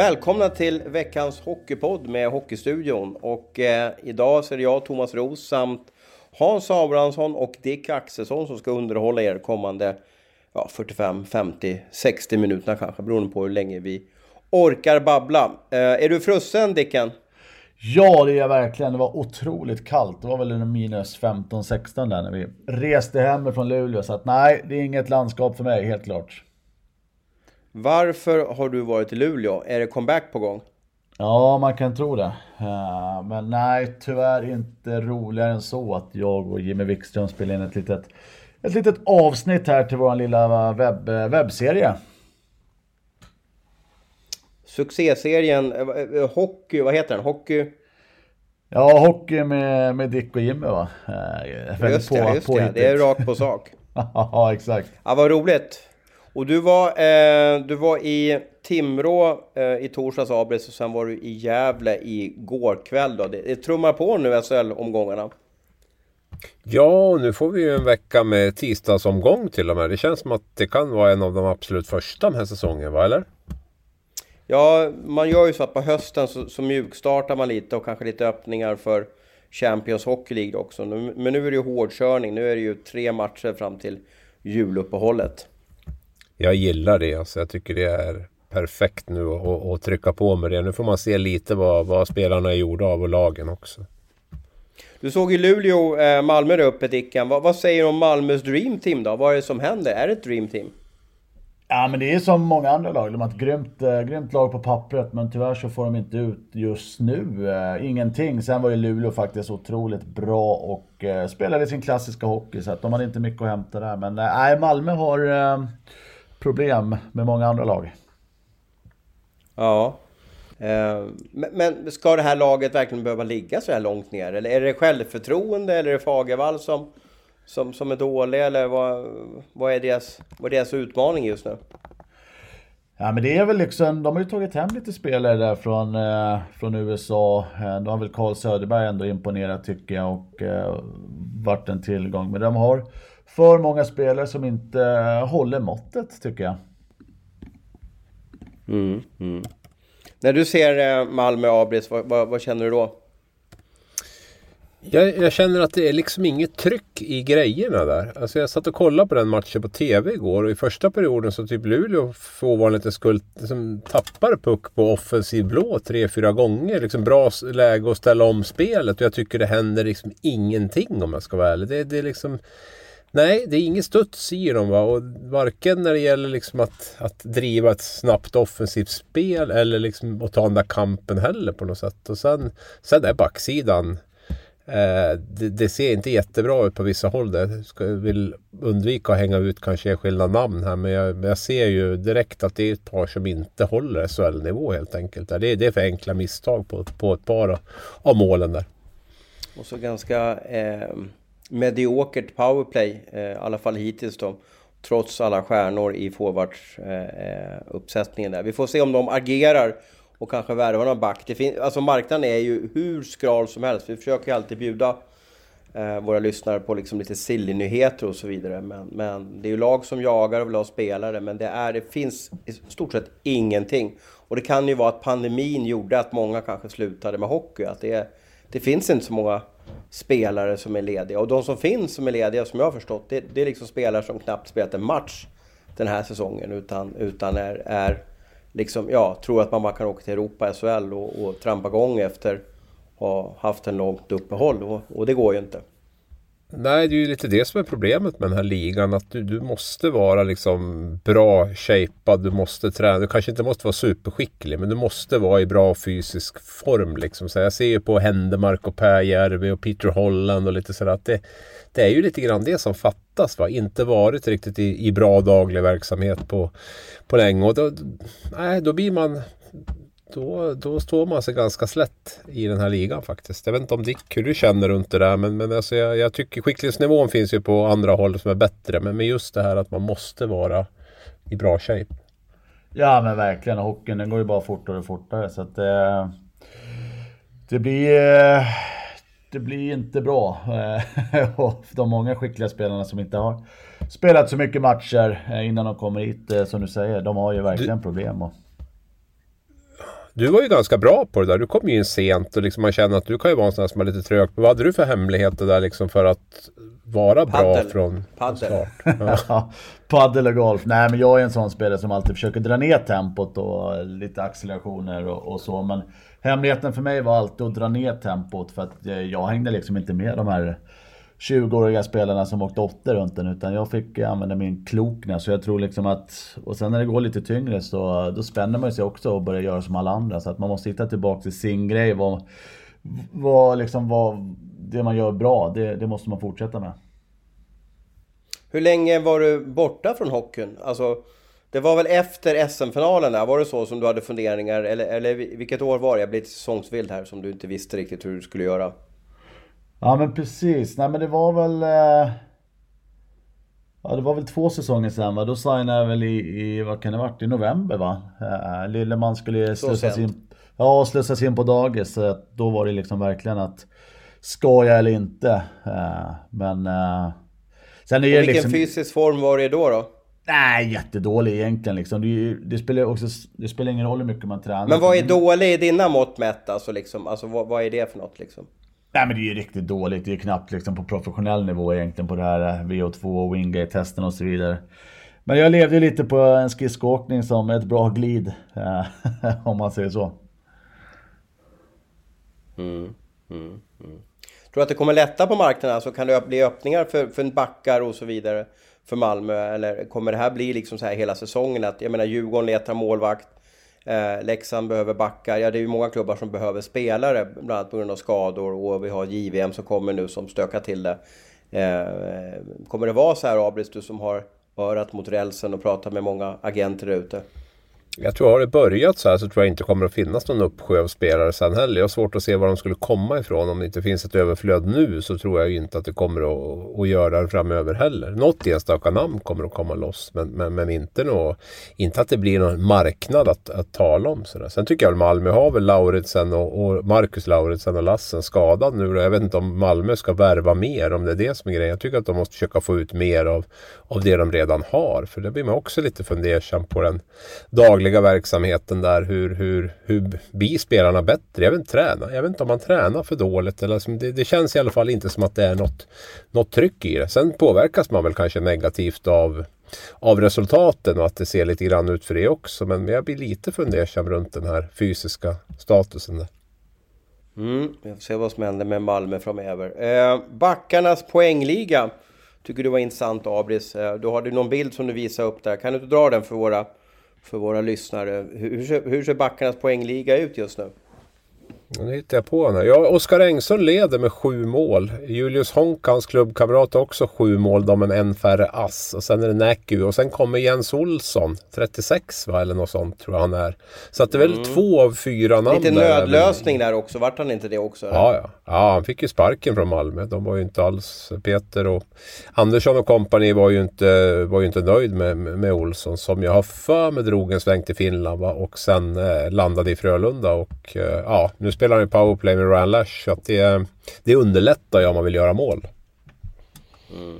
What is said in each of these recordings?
Välkomna till veckans Hockeypodd med Hockeystudion. Och eh, idag så är det jag, Thomas Roos, samt Hans Abrahamsson och Dick Axelsson som ska underhålla er kommande ja, 45, 50, 60 minuterna kanske, beroende på hur länge vi orkar babbla. Eh, är du frusen Dicken? Ja, det är jag verkligen. Det var otroligt kallt. Det var väl minus 15-16 där när vi reste hem från Luleå. Så att nej, det är inget landskap för mig, helt klart. Varför har du varit i Luleå? Är det comeback på gång? Ja, man kan tro det. Uh, men nej, tyvärr inte roligare än så att jag och Jimmy Wikström spelar in ett litet, ett litet avsnitt här till vår lilla webb, webbserie. Succéserien, eh, hockey, vad heter den? Hockey? Ja, hockey med, med Dick och Jimmy va? Just det, just det. det är rakt på sak. ja, exakt. Ja, vad roligt. Och du var, eh, du var i Timrå eh, i torsdags Abris och sen var du i Gävle igår kväll då. Det, det trummar på nu SHL-omgångarna. Ja, nu får vi ju en vecka med tisdagsomgång till och med. Det känns som att det kan vara en av de absolut första den här säsongen, va eller? Ja, man gör ju så att på hösten så, så mjukstartar man lite och kanske lite öppningar för Champions Hockey League också. Men nu är det ju hårdkörning. Nu är det ju tre matcher fram till juluppehållet. Jag gillar det. Alltså, jag tycker det är perfekt nu att trycka på med det. Nu får man se lite vad, vad spelarna är gjorda av och lagen också. Du såg ju Luleå, eh, Malmö där uppe Dicken. Vad, vad, säger du om Malmös Dream Team då? Vad är det som händer? Är det ett Dream Team? Ja men det är som många andra lag. De har ett grymt, äh, grymt lag på pappret men tyvärr så får de inte ut just nu äh, ingenting. Sen var ju Luleå faktiskt otroligt bra och äh, spelade sin klassiska hockey så att de hade inte mycket att hämta där. Men nej, Malmö har problem med många andra lag. Ja. Eh, men ska det här laget verkligen behöva ligga så här långt ner? Eller är det självförtroende eller är det Fagervall som, som, som är dålig? Eller vad, vad, är deras, vad är deras utmaning just nu? Ja men det är väl liksom, de har ju tagit hem lite spelare där från, eh, från USA. Eh, då har väl Carl Söderberg ändå imponerat tycker jag och eh, varit en tillgång. Men de har för många spelare som inte håller måttet tycker jag. Mm, mm. När du ser eh, Malmö Abris, vad, vad, vad, känner du då? Jag, jag, känner att det är liksom inget tryck i grejerna där. Alltså jag satt och kollade på den matchen på TV igår och i första perioden så typ Luleå för ovanlighetens skull liksom tappar puck på offensiv blå tre, fyra gånger. Liksom bra läge att ställa om spelet och jag tycker det händer liksom ingenting om jag ska vara ärlig. Det, det är liksom Nej, det är ingen studs i dem. Va? Och varken när det gäller liksom att, att driva ett snabbt offensivt spel eller liksom att ta den där kampen heller på något sätt. Och sen, sen är backsidan eh, det, det, ser inte jättebra ut på vissa håll. där. Jag vill undvika att hänga ut kanske enskilda namn här. Men jag, jag, ser ju direkt att det är ett par som inte håller SHL-nivå helt enkelt. Det, det är för enkla misstag på, på ett par av, av målen där. Och så ganska... Eh mediokert powerplay, eh, i alla fall hittills då. Trots alla stjärnor i forwardsuppsättningen eh, eh där. Vi får se om de agerar och kanske värvar någon back. Det fin- alltså marknaden är ju hur skral som helst. Vi försöker ju alltid bjuda eh, våra lyssnare på liksom lite silly-nyheter och så vidare. Men, men det är ju lag som jagar och vill ha spelare. Men det, är, det finns i stort sett ingenting. Och det kan ju vara att pandemin gjorde att många kanske slutade med hockey. Att det, det finns inte så många spelare som är lediga. Och de som finns som är lediga, som jag har förstått, det, det är liksom spelare som knappt spelat en match den här säsongen. Utan, utan är, är liksom, ja, tror att man bara kan åka till Europa, SHL och, och trampa igång efter att ha haft en långt uppehåll. Och, och det går ju inte. Nej, det är ju lite det som är problemet med den här ligan. Att du, du måste vara liksom bra shapead, du måste träna. Du kanske inte måste vara superskicklig, men du måste vara i bra fysisk form. Liksom. Så jag ser ju på Händemark och Pääjärvi och Peter Holland och lite sådär. Att det, det är ju lite grann det som fattas. Va? Inte varit riktigt i, i bra daglig verksamhet på, på länge. Och då, nej, då blir man då, då står man sig ganska slätt i den här ligan faktiskt. Jag vet inte om Dick hur du känner runt det där men, men alltså jag, jag tycker skicklighetsnivån finns ju på andra håll som är bättre. Men med just det här att man måste vara i bra shape. Ja men verkligen. Hockeyn den går ju bara fortare och fortare så att eh, det blir eh, det blir inte bra. Eh, och de många skickliga spelarna som inte har spelat så mycket matcher eh, innan de kommer hit, som du säger, de har ju verkligen du, problem. Och... Du var ju ganska bra på det där. Du kom ju in sent och liksom man känner att du kan ju vara en sån som är lite trög. Vad hade du för hemligheter där liksom för att vara Paddel. bra från, Paddel. start? Ja. Paddel och golf. Nej men jag är en sån spelare som alltid försöker dra ner tempot och lite accelerationer och, och så. Men hemligheten för mig var alltid att dra ner tempot för att jag hängde liksom inte med de här 20-åriga spelarna som åkte åtta runt den utan jag fick använda min klokness. Så jag tror liksom att... Och sen när det går lite tyngre så då spänner man sig också och börjar göra som alla andra. Så att man måste hitta tillbaka till sin grej. Vad, vad liksom vad, det man gör bra, det, det måste man fortsätta med. Hur länge var du borta från hockeyn? Alltså, det var väl efter SM-finalen där? Var det så som du hade funderingar? Eller, eller vilket år var det? Jag blir lite säsongsvild här som du inte visste riktigt hur du skulle göra. Ja men precis. Nej men det var väl... Eh... Ja det var väl två säsonger sen va? Då signade jag väl i, i vad kan det varit, i november va? Eh, Lilleman skulle slussas in, ja, slussas in på dagis. Så då var det liksom verkligen att ska jag eller inte? Eh, men... Eh, sen är det vilken liksom, fysisk form var det då då? Nej, jättedålig egentligen liksom. Det, det, spelar också, det spelar ingen roll hur mycket man tränar. Men vad är dålig i dina mått mätt alltså liksom? Alltså vad, vad är det för något liksom? Nej men det är ju riktigt dåligt. Det är knappt liksom på professionell nivå egentligen på det här eh, VO2 och Wingate-testen och så vidare. Men jag levde ju lite på en skridskoåkning som ett bra glid. Eh, om man säger så. Mm, mm, mm. Tror du att det kommer lätta på marknaden? Alltså kan det bli öppningar för, för backar och så vidare för Malmö? Eller kommer det här bli liksom så här hela säsongen? Att, jag menar Djurgården letar målvakt. Eh, Leksand behöver backar. Ja, det är ju många klubbar som behöver spelare, bland annat på grund av skador. Och vi har JVM som kommer nu som stökar till det. Eh, kommer det vara så här, Abris, du som har örat mot rälsen och pratat med många agenter där ute? Jag tror har det börjat så här så tror jag inte kommer att finnas någon uppsjö av spelare sen heller. Jag har svårt att se var de skulle komma ifrån. Om det inte finns ett överflöd nu så tror jag inte att det kommer att, att göra det framöver heller. Något enstaka namn kommer att komma loss men, men, men inte, nå, inte att det blir någon marknad att, att tala om. Så där. Sen tycker jag att Malmö har väl Lauritsen och, och Marcus Lauritsen och Lassen skadad nu. Jag vet inte om Malmö ska värva mer om det är det som är grejen. Jag tycker att de måste försöka få ut mer av, av det de redan har. För det blir man också lite fundersam på den dagliga dagliga verksamheten där. Hur, hur, hur blir spelarna bättre? Jag vet inte, träna. Jag vet inte om man tränar för dåligt. Eller det, det, känns i alla fall inte som att det är något, något tryck i det. Sen påverkas man väl kanske negativt av, av resultaten och att det ser lite grann ut för det också. Men jag blir lite fundersam runt den här fysiska statusen där. Mm, vi får se vad som händer med Malmö framöver. Eh, backarnas poängliga tycker du var intressant Abris. Eh, du har du någon bild som du visar upp där. Kan du inte dra den för våra för våra lyssnare. Hur, ser, hur ser backarnas poängliga ut just nu? Nu hittar jag på den Ja, Oskar Engsson leder med sju mål. Julius Honk, hans klubbkamrat, har också sju mål. De med en färre ass. Och sen är det Näky. Och sen kommer Jens Olsson. 36 va? Eller något sånt tror jag han är. Så att det är väl mm. två av fyra namn Lite nödlösning där också. Vart han inte det också? Ja, ja. Ja, han fick ju sparken från Malmö. De var ju inte alls... Peter och Andersson och kompani var ju inte, var ju inte nöjd med, med Olsson. Som jag har för mig drog en sväng till Finland va? och sen eh, landade i Frölunda. Och eh, ja, nu spelar han ju powerplay med Ryan Lash. Så att det, det underlättar ju om man vill göra mål. Mm.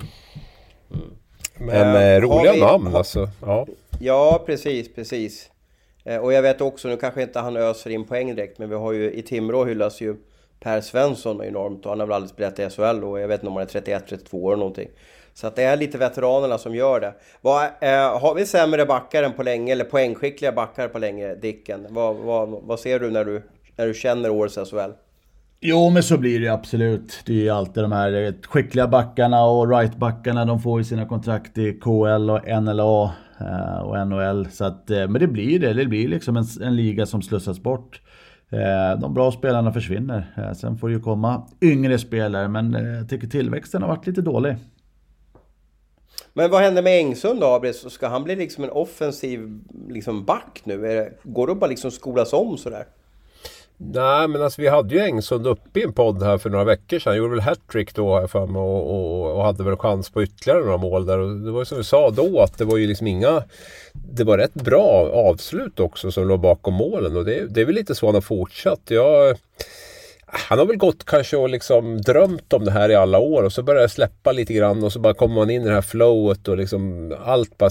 Mm. Men eh, roliga vi, namn har, alltså. Ja. ja, precis, precis. Eh, och jag vet också, nu kanske inte han öser in poäng direkt, men vi har ju i Timrå hyllas ju Per Svensson enormt och han har väl aldrig spelat i SHL och jag vet inte om han är 31-32 år någonting. Så att det är lite veteranerna som gör det. Vad, eh, har vi sämre backar än på länge, eller poängskickliga backar på länge, Dicken? Vad, vad, vad ser du när, du när du känner årets SHL? Jo, men så blir det absolut. Det är ju alltid de här eh, skickliga backarna och rightbackarna. De får ju sina kontrakt i KL och NLA eh, och NHL. Så att, eh, men det blir det. Det blir liksom en, en liga som slussas bort. De bra spelarna försvinner. Sen får det ju komma yngre spelare, men jag tycker tillväxten har varit lite dålig. Men vad händer med Engsund då, Abris? Ska han bli liksom en offensiv liksom back nu? Går det att bara liksom skolas om sådär? Nej, men alltså vi hade ju Engsund uppe i en podd här för några veckor sedan. Han gjorde väl hattrick då här för mig och, och, och, hade väl chans på ytterligare några mål där. Och det var ju som vi sa då att det var ju liksom inga... Det var rätt bra avslut också som låg bakom målen och det, det är väl lite så han har fortsatt. Jag han har väl gått kanske och liksom drömt om det här i alla år och så börjar det släppa lite grann och så bara kommer man in i det här flowet och liksom allt bara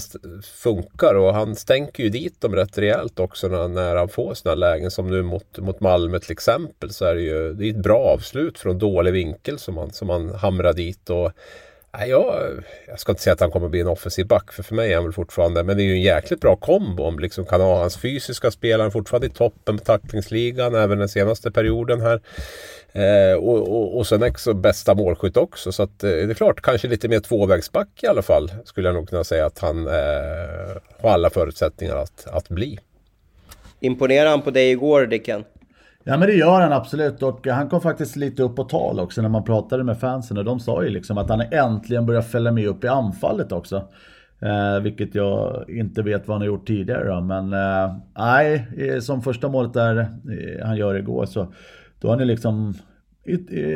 funkar och han stänker ju dit dem rätt rejält också när, när han får sådana lägen som nu mot, mot Malmö till exempel så är det ju det är ett bra avslut från dålig vinkel som han som han hamrar dit och Nej, jag, jag ska inte säga att han kommer bli en offensiv back, för för mig är han väl fortfarande... Men det är ju en jäkligt bra kombo om liksom kan ha hans fysiska spelare fortfarande i toppen på tacklingsligan, även den senaste perioden här. Eh, och, och, och sen också bästa målskytt också, så att, eh, det är klart, kanske lite mer tvåvägsback i alla fall, skulle jag nog kunna säga att han eh, har alla förutsättningar att, att bli. Imponerade han på dig igår, Dicken? Ja men det gör han absolut och han kom faktiskt lite upp på tal också när man pratade med fansen och de sa ju liksom att han äntligen börjar fälla med upp i anfallet också. Eh, vilket jag inte vet vad han har gjort tidigare då. Men eh, nej, som första målet där eh, han gör igår så då är han liksom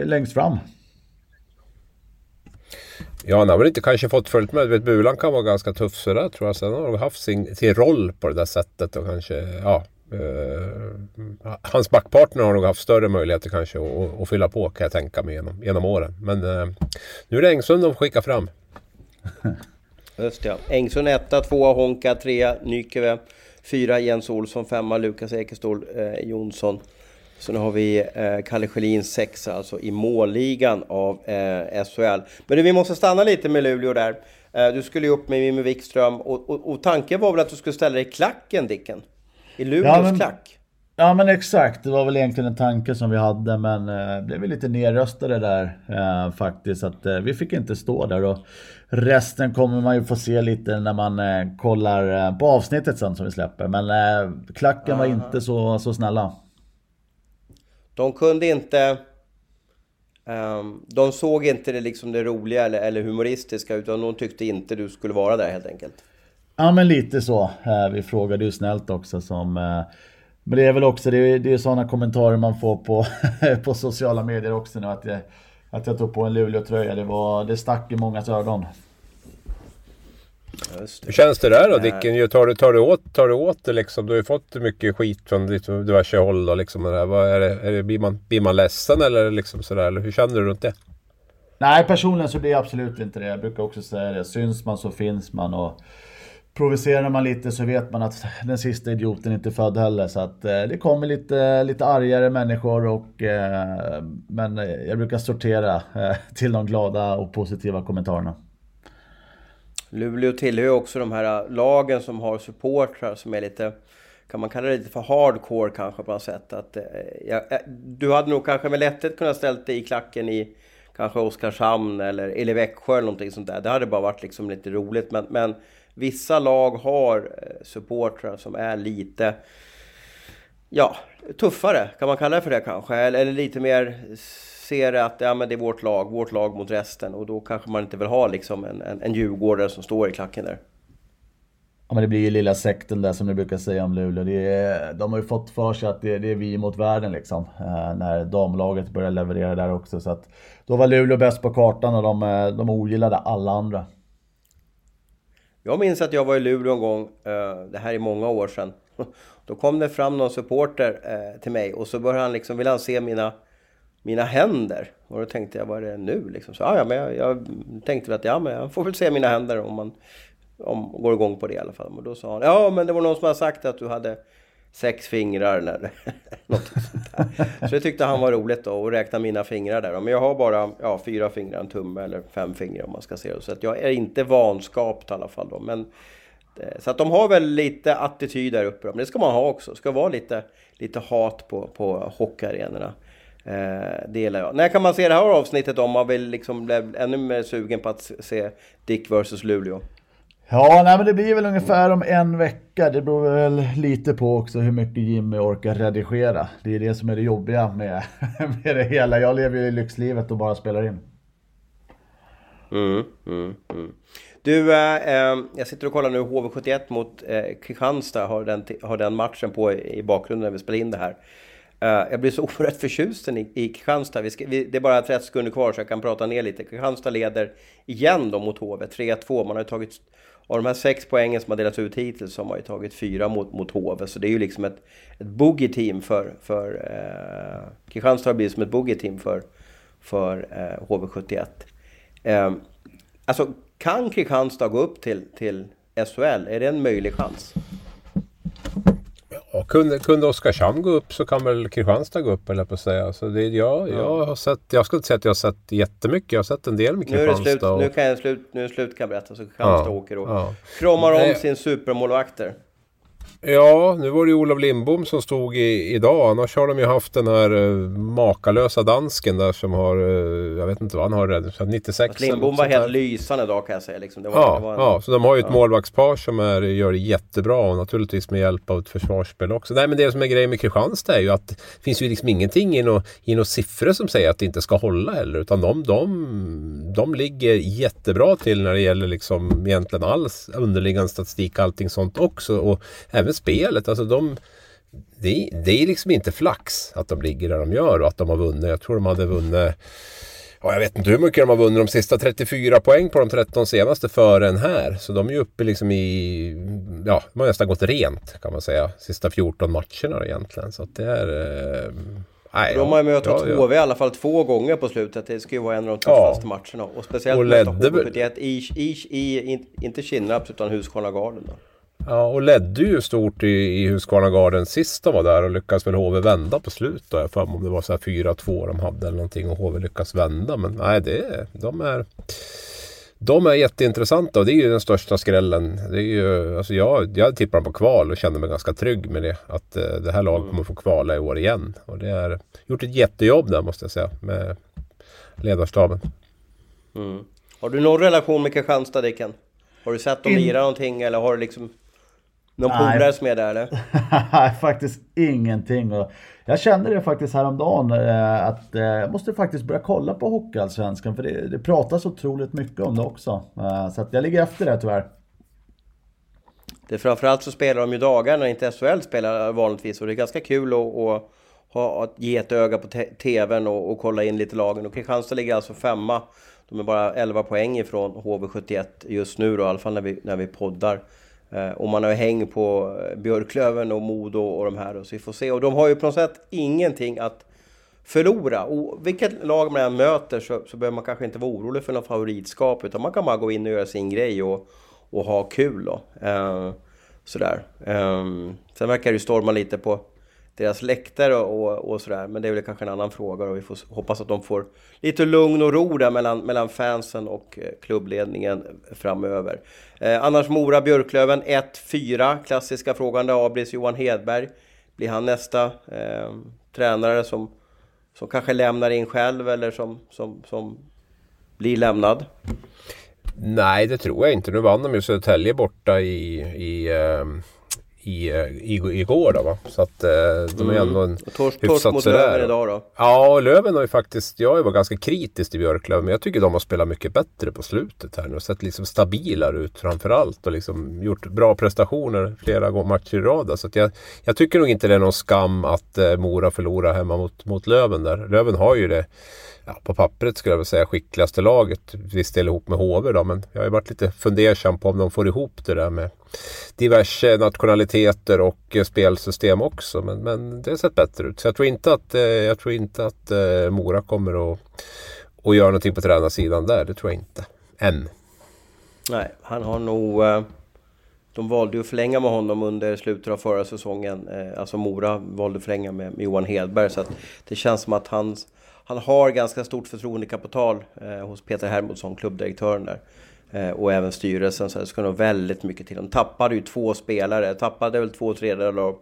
längst fram. Ja, han har väl inte kanske fått följt med. Vet, Bulan kan vara ganska tuff sådär tror jag. Sen har han haft sin, sin roll på det där sättet och kanske, ja, Uh, hans backpartner har nog haft större möjligheter kanske att, att fylla på kan jag tänka mig genom, genom åren. Men uh, nu är det Engsund de skickar fram. Just det. Engsund etta, tvåa Honka, trea Nykeve, fyra Jens Olsson, femma Lukas Ekestål eh, Jonsson. Så nu har vi eh, Kalle Schelin sexa alltså i målligan av eh, SHL. Men du, vi måste stanna lite med Luleå där. Eh, du skulle ju upp med Mimmi Wikström och, och, och tanken var väl att du skulle ställa dig i klacken Dicken? I Luleås ja, men, klack? Ja men exakt, det var väl egentligen en tanke som vi hade men eh, blev lite nerröstade där eh, faktiskt. Att eh, vi fick inte stå där och resten kommer man ju få se lite när man eh, kollar eh, på avsnittet sen som vi släpper. Men eh, klacken var inte så, så snälla. De kunde inte... Um, de såg inte det, liksom det roliga eller, eller humoristiska utan de tyckte inte du skulle vara där helt enkelt. Ja men lite så. Eh, vi frågade ju snällt också som... Eh, men det är väl också, det är, det är sådana kommentarer man får på, på sociala medier också nu att jag, att jag tog på en Luleå-tröja. Det, var, det stack i mångas ögon. Hur känns det där då Dicken? Tar du, tar, du åt, tar du åt det liksom? Du har ju fått mycket skit från diverse håll och liksom. Det Vad är det, är det, blir, man, blir man ledsen eller liksom sådär? Eller hur känner du runt det? Nej personligen så blir jag absolut inte det. Jag brukar också säga det. Syns man så finns man. Och Provocerar man lite så vet man att den sista idioten inte är född heller. Så att eh, det kommer lite, lite argare människor och eh, men eh, jag brukar sortera eh, till de glada och positiva kommentarerna. Luleå tillhör ju också de här eh, lagen som har supportrar som är lite kan man kalla det lite för hardcore kanske på något sätt. Att, eh, jag, du hade nog kanske med lätthet kunnat ställt dig i klacken i kanske Oskarshamn eller, eller Växjö eller någonting sånt där. Det hade bara varit liksom lite roligt. Men, men Vissa lag har eh, supportrar som är lite ja, tuffare, kan man kalla det för det kanske? Eller, eller lite mer ser att ja, men det är vårt lag, vårt lag mot resten och då kanske man inte vill ha liksom en, en, en djurgårdare som står i klacken där. Ja men det blir ju lilla sekten där som du brukar säga om Luleå. Det är, de har ju fått för sig att det, det är vi mot världen liksom. Eh, när damlaget börjar leverera där också. Så att, då var Luleå bäst på kartan och de, eh, de ogillade alla andra. Jag minns att jag var i Luleå en gång, eh, det här är många år sedan. Då kom det fram någon supporter eh, till mig och så började han liksom, ville han se mina, mina händer. Och då tänkte jag, vad är det nu liksom? Så, ah, ja, men jag, jag tänkte väl att ja, men jag får väl se mina händer om man om, går igång på det i alla fall. Och då sa han, ja men det var någon som hade sagt att du hade sex fingrar eller något sånt där. Så det tyckte han var roligt då att räkna mina fingrar där. Men jag har bara ja, fyra fingrar, en tumme eller fem fingrar om man ska se det. Så att jag är inte vanskapt i alla fall då. Men, eh, så att de har väl lite attityd där uppe. Men det ska man ha också. Det ska vara lite, lite hat på, på hockeyarenorna. Eh, det gillar jag. När kan man se det här avsnittet om man vill liksom bli ännu mer sugen på att se Dick vs Luleå? Ja, nej, men det blir väl ungefär om en vecka. Det beror väl lite på också hur mycket Jimmy orkar redigera. Det är det som är det jobbiga med, med det hela. Jag lever ju i lyxlivet och bara spelar in. Mm, mm, mm. Du, äh, jag sitter och kollar nu HV71 mot äh, Kristianstad. Har den, har den matchen på i, i bakgrunden när vi spelar in det här. Äh, jag blir så oerhört förtjust i, i Kristianstad. Vi ska, vi, det är bara 30 sekunder kvar så jag kan prata ner lite. Kristianstad leder igen då mot HV, 3-2. Man har ju tagit av de här sex poängen som har delats ut hittills så har man ju tagit fyra mot, mot HV. Så det är ju liksom ett, ett boogie-team för... för eh, Kristianstad har blivit som ett boogie-team för, för eh, HV71. Eh, alltså, kan Kristianstad gå upp till, till SHL? Är det en möjlig chans? Ja, kunde, kunde Oskarshamn gå upp så kan väl Kristianstad gå upp eller på att säga. Så det, ja, ja. Jag, har sett, jag ska inte säga att jag har sett jättemycket. Jag har sett en del med Kristianstad. Nu är det slut, och... nu kan jag slut, nu är det slut kan jag berätta. Så Kristianstad ja, åker och ja. kramar om Nej. sin supermålvakter. Ja, nu var det ju Olof Lindbom som stod i, idag. Annars har de ju haft den här uh, makalösa dansken där som har, uh, jag vet inte vad han har, 96 Fast Lindbom var helt lysande idag kan jag säga. Liksom. Var, ja, en... ja, så de har ju ett ja. målvaktspar som är, gör det jättebra och naturligtvis med hjälp av ett försvarsspel också. Nej men det som är grejen med Kristianstad är ju att det finns ju liksom ingenting i några siffror som säger att det inte ska hålla heller. Utan de, de, de ligger jättebra till när det gäller liksom egentligen alls underliggande statistik, allting sånt också. Och även spelet. Alltså de, det, det är liksom inte flax att de ligger där de gör och att de har vunnit. Jag tror de hade vunnit Ja, jag vet inte hur mycket de har vunnit de sista 34 poäng på de 13 senaste före den här. Så de är ju uppe liksom i, ja, de har nästan gått rent kan man säga. Sista 14 matcherna egentligen. Så att det är... Eh, nej, de har ju mött ja, HV ja. i alla fall två gånger på slutet. Det ska ju vara en av de tuffaste ja. matcherna. Och speciellt och möta HV71 i, i, i, inte Kinnarps utan Husqvarna Garden. Ja, och ledde ju stort i, i Husqvarna Garden sist de var där och lyckades väl HV vända på slutet. Jag för om det var så här 4-2 de hade eller någonting och HV lyckas vända. Men nej, det, de är... De är jätteintressanta och det är ju den största skrällen. Det är ju, alltså jag, jag tippar på kval och känner mig ganska trygg med det. Att eh, det här laget kommer få kvala i år igen. Och det har gjort ett jättejobb där måste jag säga med ledarstaben. Mm. Har du någon relation med Kristianstad Dicken? Har du sett dem lira någonting eller har du liksom någon polare som är där eller? Nej, faktiskt ingenting. Jag kände det faktiskt häromdagen eh, att eh, jag måste faktiskt börja kolla på Hockeyallsvenskan för det, det pratas otroligt mycket om det också. Eh, så att jag ligger efter det tyvärr. Det är framförallt så spelar de ju dagar när inte SHL spelar vanligtvis och det är ganska kul att, att, ha, att ge ett öga på TVn och, och kolla in lite lagen. Och Kristianstad ligger alltså femma. De är bara 11 poäng ifrån HV71 just nu då, i alla fall när vi, när vi poddar. Eh, och man har ju häng på eh, Björklöven och Modo och de här. Så vi får se. Och de har ju på något sätt ingenting att förlora. Och vilket lag man än möter så, så behöver man kanske inte vara orolig för något favoritskap. Utan man kan bara gå in och göra sin grej och, och ha kul då. Eh, sådär. Eh, sen verkar det ju storma lite på deras läktare och, och sådär. Men det är väl kanske en annan fråga och vi får hoppas att de får lite lugn och ro där mellan, mellan fansen och eh, klubbledningen framöver. Eh, annars Mora Björklöven 1-4. Klassiska frågan där Abris Johan Hedberg. Blir han nästa eh, tränare som, som kanske lämnar in själv eller som, som, som blir lämnad? Nej, det tror jag inte. Nu vann de ju Södertälje borta i, i eh i, eh, i, igår då va. Så att eh, de är mm. ändå en torsk, hyfsat mot Löven idag då? Ja, Löven har ju faktiskt, jag var ganska kritisk till Björklöven men jag tycker de har spelat mycket bättre på slutet här nu sett liksom stabilare ut framförallt och liksom gjort bra prestationer flera matcher i rad. Så att jag, jag tycker nog inte det är någon skam att eh, Mora förlorar hemma mot, mot Löven där. Löven har ju det ja, på pappret skulle jag väl säga skickligaste laget. Visst del ihop med HV då, men jag har ju varit lite fundersam på om de får ihop det där med diverse nationaliteter och eh, spelsystem också. Men, men det har sett bättre ut. Så jag tror inte att, eh, jag tror inte att eh, Mora kommer att, att göra någonting på tränarsidan där. Det tror jag inte. Än. Nej, han har nog... de valde att förlänga med honom under slutet av förra säsongen. Alltså Mora valde att förlänga med, Johan Hedberg. Så att det känns som att han, han har ganska stort förtroendekapital eh, hos Peter Hermodsson, klubbdirektören där. Eh, och även styrelsen. Så det ska nog väldigt mycket till. De tappade ju två spelare. Tappade väl två tredjedelar av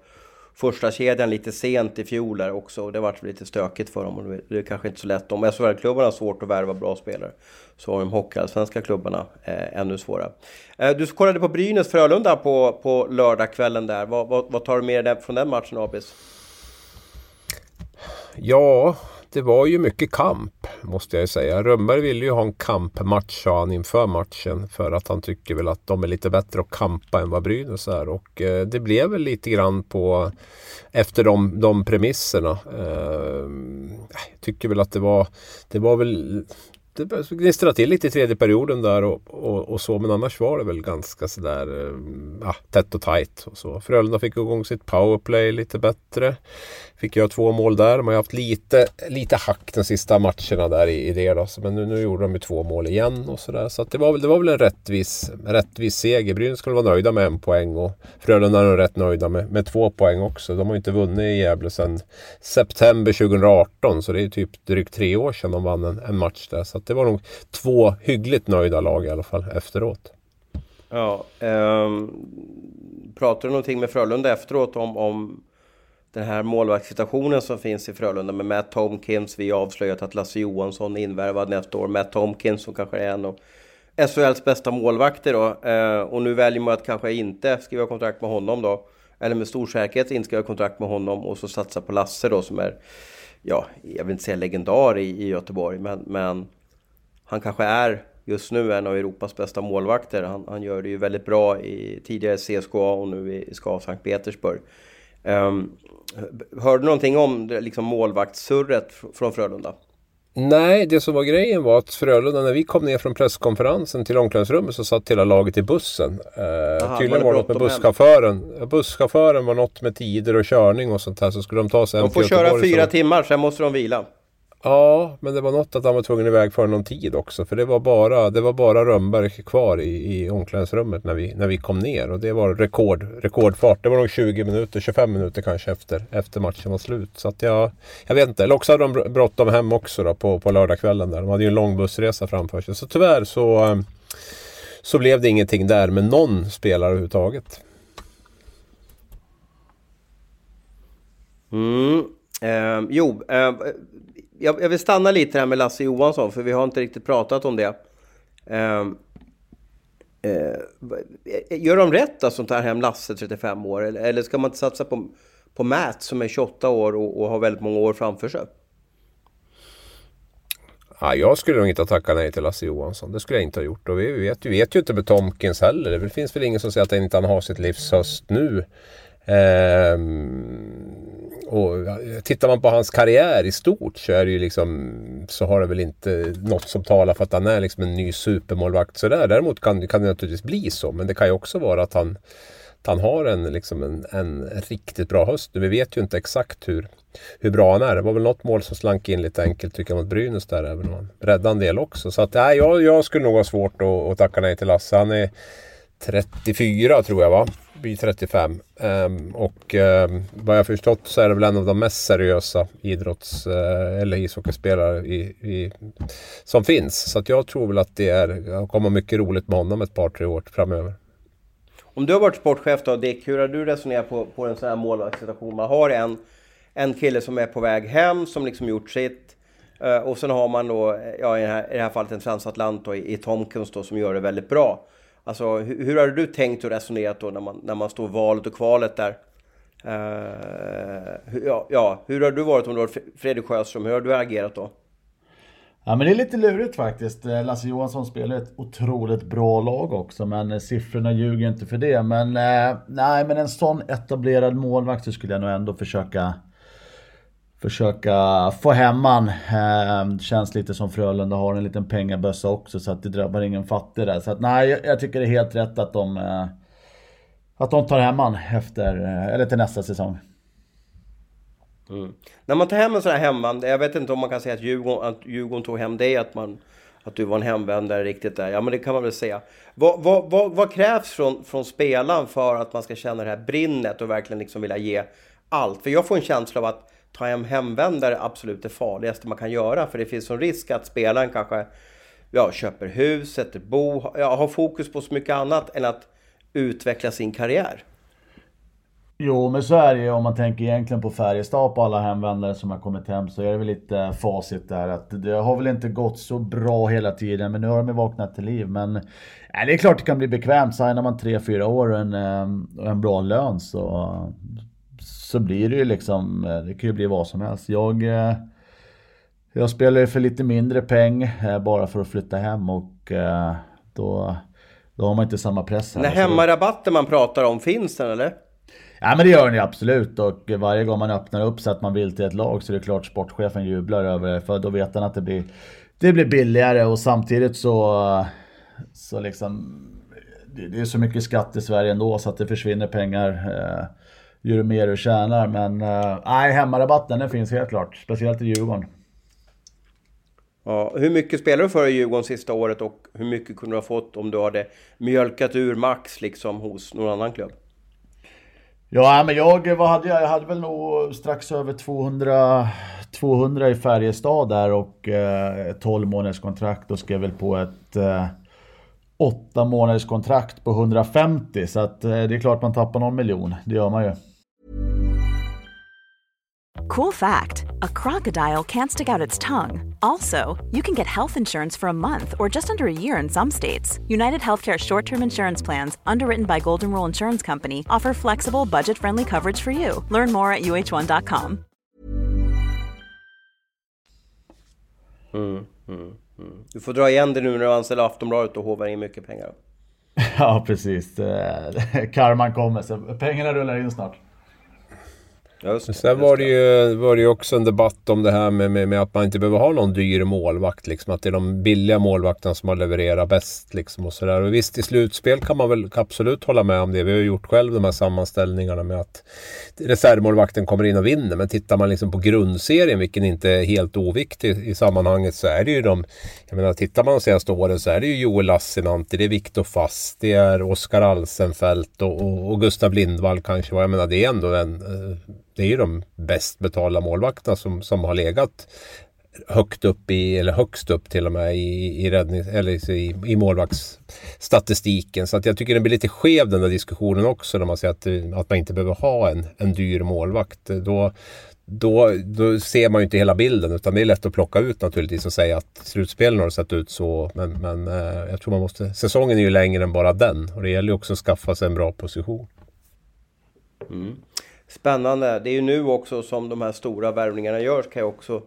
första kedjan lite sent i fjol där också. Och det vart lite stökigt för dem. Och det är kanske inte så lätt. Om SHL-klubbarna har svårt att värva bra spelare så har de hockeyallsvenska klubbarna eh, ännu svårare. Eh, du kollade på Brynäs-Frölunda på, på lördagskvällen där. Vad, vad, vad tar du med dig från den matchen, Abis? Ja, det var ju mycket kamp måste jag säga. Rönnberg ville ju ha en kampmatch sa han inför matchen. För att han tycker väl att de är lite bättre att kampa än vad Brynäs är. Och eh, det blev väl lite grann på efter de, de premisserna. Eh, jag tycker väl att det var, det var väl det gnistrade till lite i tredje perioden där och, och, och, så. Men annars var det väl ganska sådär ja, tätt och tajt. Och så. Frölunda fick igång sitt powerplay lite bättre. Fick göra två mål där. De har haft lite, lite hack de sista matcherna där i, i det. Då. Men nu, nu gjorde de ju två mål igen och sådär. Så, så det, var, det var väl en rättvis, rättvis seger. Brynäs skulle vara nöjda med en poäng och Frölunda är nog rätt nöjda med, med två poäng också. De har ju inte vunnit i Gävle sedan september 2018. Så det är typ drygt tre år sedan de vann en, en match där. Så det var nog två hyggligt nöjda lag i alla fall efteråt. Ja, um, pratar du någonting med Frölunda efteråt om, om den här målvaktssituationen som finns i Frölunda med Matt Tomkins. Vi har avslöjat att Lasse Johansson är invärvad nästa år. Matt Tomkins som kanske är en av SHLs bästa målvakter då. Eh, och nu väljer man att kanske inte skriva kontrakt med honom då. Eller med stor säkerhet inte skriva kontrakt med honom och så satsa på Lasse då som är, ja, jag vill inte säga legendar i, i Göteborg, men, men han kanske är just nu en av Europas bästa målvakter. Han, han gör det ju väldigt bra i tidigare CSKA och nu i SKA Sankt Petersburg. Um, hörde du någonting om liksom målvaktssurret från Frölunda? Nej, det som var grejen var att Frölunda, när vi kom ner från presskonferensen till omklädningsrummet så satt hela laget i bussen. Eh, Aha, tydligen var det något med busschauffören. Ja, busschauffören var något med tider och körning och sånt här. Så skulle de ta sig De får köra fyra så... timmar, sen måste de vila. Ja, men det var något att han var tvungen iväg för någon tid också. För det var bara, det var bara Rönnberg kvar i, i omklädningsrummet när vi, när vi kom ner. Och det var rekord, rekordfart. Det var nog 20 minuter, 25 minuter kanske efter, efter matchen var slut. Så att jag, jag vet inte. Eller också hade de bråttom hem också då på, på lördagskvällen där. De hade ju en lång bussresa framför sig. Så tyvärr så, eh, så blev det ingenting där med någon spelare överhuvudtaget. Mm. Eh, jo, eh, jag, jag, vill stanna lite här med Lasse Johansson, för vi har inte riktigt pratat om det. Eh, eh, gör de rätt att ta hem Lasse, 35 år? Eller, eller ska man inte satsa på, på Matt som är 28 år och, och har väldigt många år framför sig? Ja, jag skulle nog inte ha tackat nej till Lasse Johansson. Det skulle jag inte ha gjort. Och vi vet, vi vet ju inte med Tomkins heller. Det finns väl ingen som säger att han inte har sitt livs höst nu. Ehm, och eh, tittar man på hans karriär i stort så är det ju liksom så har det väl inte något som talar för att han är liksom en ny supermålvakt sådär. Däremot kan, kan det naturligtvis bli så. Men det kan ju också vara att han, att han har en, liksom en, en riktigt bra höst. Vi vet ju inte exakt hur, hur bra han är. Det var väl något mål som slank in lite enkelt tycker jag mot Brynäs där. Även om han räddade en del också. Så att, nej, jag, jag skulle nog ha svårt att, att tacka nej till Lasse. Han är 34 tror jag va? Vid 35. Um, och um, vad jag förstått så är det väl en av de mest seriösa idrotts uh, eller ishockeyspelare i, i, som finns. Så att jag tror väl att det är, kommer mycket roligt med honom ett par, tre år framöver. Om du har varit sportchef då Dick, hur har du resonerat på, på en sån här målvaktssituation? Man har en, en kille som är på väg hem, som liksom gjort sitt. Uh, och sen har man då, ja i det här, i det här fallet en transatlant då, i, i Tomkins då, som gör det väldigt bra. Alltså hur, hur hade du tänkt och resonerat då när man, när man står valet och kvalet där? Uh, ja, ja, hur har du varit om du varit Fredrik Sjöström? Hur har du agerat då? Ja men det är lite lurigt faktiskt. Eh, Lasse Johansson spelar ett otroligt bra lag också men eh, siffrorna ljuger inte för det. Men eh, nej men en sån etablerad målvakt så skulle jag nog ändå försöka försöka få hem han. Eh, känns lite som Frölunda har en liten pengabössa också så att det drabbar ingen fattig där. Så att nej, jag, jag tycker det är helt rätt att de eh, att de tar hem han efter, eh, eller till nästa säsong. Mm. När man tar hem en sån här hemman, jag vet inte om man kan säga att Djurgården, att Djurgården tog hem dig. att man, att du var en hemvändare riktigt där. Ja, men det kan man väl säga. Vad, vad, vad, vad, krävs från, från spelaren för att man ska känna det här brinnet och verkligen liksom vilja ge allt? För jag får en känsla av att ta hem hemvändare är absolut det farligaste man kan göra. För det finns en risk att spelaren kanske ja, köper hus, sätter bo, ja, har fokus på så mycket annat än att utveckla sin karriär. Jo, men så är det ju om man tänker egentligen på Färjestad på alla hemvändare som har kommit hem så är det väl lite eh, facit där att det har väl inte gått så bra hela tiden men nu har de ju vaknat till liv. Men ja, det är klart det kan bli bekvämt. Signar man 3-4 år och en, eh, en bra lön så, så blir det ju liksom, eh, det kan ju bli vad som helst. Jag, eh, jag spelar ju för lite mindre peng bara för att flytta hem och då, då har man inte samma press. Den hemmarabatten man pratar om, finns den eller? Ja men det gör den ju absolut och varje gång man öppnar upp så att man vill till ett lag så är det klart sportchefen jublar över det. För då vet han att det blir, det blir billigare och samtidigt så, så liksom det är så mycket skatt i Sverige ändå så att det försvinner pengar ju mer du tjänar. Men eh, nej, hemmarabatten den finns helt klart. Speciellt i Djurgården. Ja, hur mycket spelar du för i Djurgården sista året och hur mycket kunde du ha fått om du hade mjölkat ur max liksom hos någon annan klubb? Ja, men jag, vad hade jag? Jag hade väl nog strax över 200, 200 i Färjestad där och eh, 12 månaders kontrakt och skrev väl på ett eh, 8 månaders kontrakt på 150. Så att eh, det är klart man tappar någon miljon. Det gör man ju. Cool fact a crocodile can't stick out its tongue. Also, you can get health insurance for a month or just under a year in some states. United Healthcare short term insurance plans, underwritten by Golden Rule Insurance Company, offer flexible, budget friendly coverage for you. Learn more at uh1.com. Mm, mm, mm. Du får dra igen det nu när du anställer Aftonbladet och hovar in mycket pengar. ja, precis. Karman kommer, så pengarna rullar in snart. Just det, Sen var det, ju, var det ju också en debatt om det här med, med, med, att man inte behöver ha någon dyr målvakt. Liksom, att det är de billiga målvakterna som har levererat bäst. Liksom, och, så och visst, i slutspel kan man väl absolut hålla med om det. Vi har gjort själv de här sammanställningarna med att reservmålvakten kommer in och vinner. Men tittar man liksom på grundserien, vilken inte är helt oviktig i sammanhanget, så är det ju de... Jag menar, tittar man de senaste åren så är det ju Joel Lassinantti, det är Viktor Fast, det är Oskar Alsenfelt och, och, och Gustav Lindvall kanske. Jag menar, det är ändå en eh, det är ju de bäst betalda målvakterna som, som har legat högt upp i, eller högst upp till och med i, i, räddning, eller i, i målvaktsstatistiken. Så att jag tycker det blir lite skev den där diskussionen också när man säger att, eh, att man inte behöver ha en, en dyr målvakt. Då, då, då ser man ju inte hela bilden utan det är lätt att plocka ut naturligtvis och säga att slutspelen har sett ut så. Men, men eh, jag tror man måste, säsongen är ju längre än bara den och det gäller ju också att skaffa sig en bra position. Mm. Spännande. Det är ju nu också som de här stora värvningarna görs kan jag också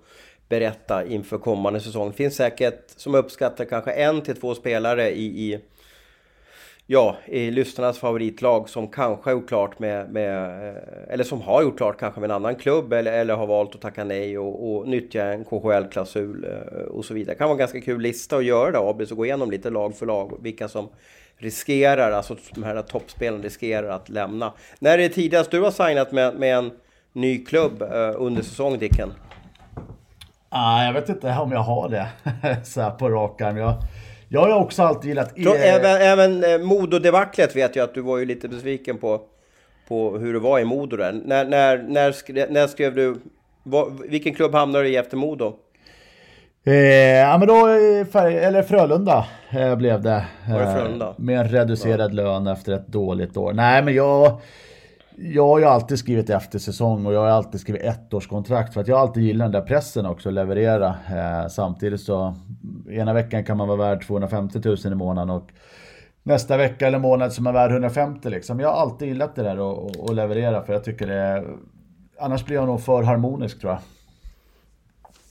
berätta inför kommande säsong. Det finns säkert, som uppskattar, kanske en till två spelare i, i ja, i lyssnarnas favoritlag som kanske har gjort klart med, med, eh, eller som har gjort klart kanske med en annan klubb eller, eller har valt att tacka nej och, och nyttja en KHL-klausul eh, och så vidare. Det kan vara en ganska kul lista att göra då, Abis, och gå igenom lite lag för lag, vilka som riskerar, alltså de här toppspelarna riskerar att lämna. När är det tidigast du har signat med, med en ny klubb uh, under säsong, Dicken? Ah, jag vet inte om jag har det så här på rak arm. Jag, jag har också alltid gillat... E även även eh, Modo-debaclet vet jag att du var ju lite besviken på, på hur det var i Modo där. När, när, när, skrev, när skrev du... Vilken klubb hamnade du i efter Modo? Eh, ja men då, färg, eller Frölunda eh, blev det. Var det Frölunda? Eh, med en reducerad ja. lön efter ett dåligt år. Nej men jag... Jag har ju alltid skrivit eftersäsong och jag har alltid skrivit ettårskontrakt för att jag alltid gillar den där pressen också, att leverera. Eh, samtidigt så, ena veckan kan man vara värd 250 000 i månaden och nästa vecka eller månad så är värd 150 liksom. Jag har alltid gillat det där att leverera för jag tycker det Annars blir jag nog för harmonisk tror jag.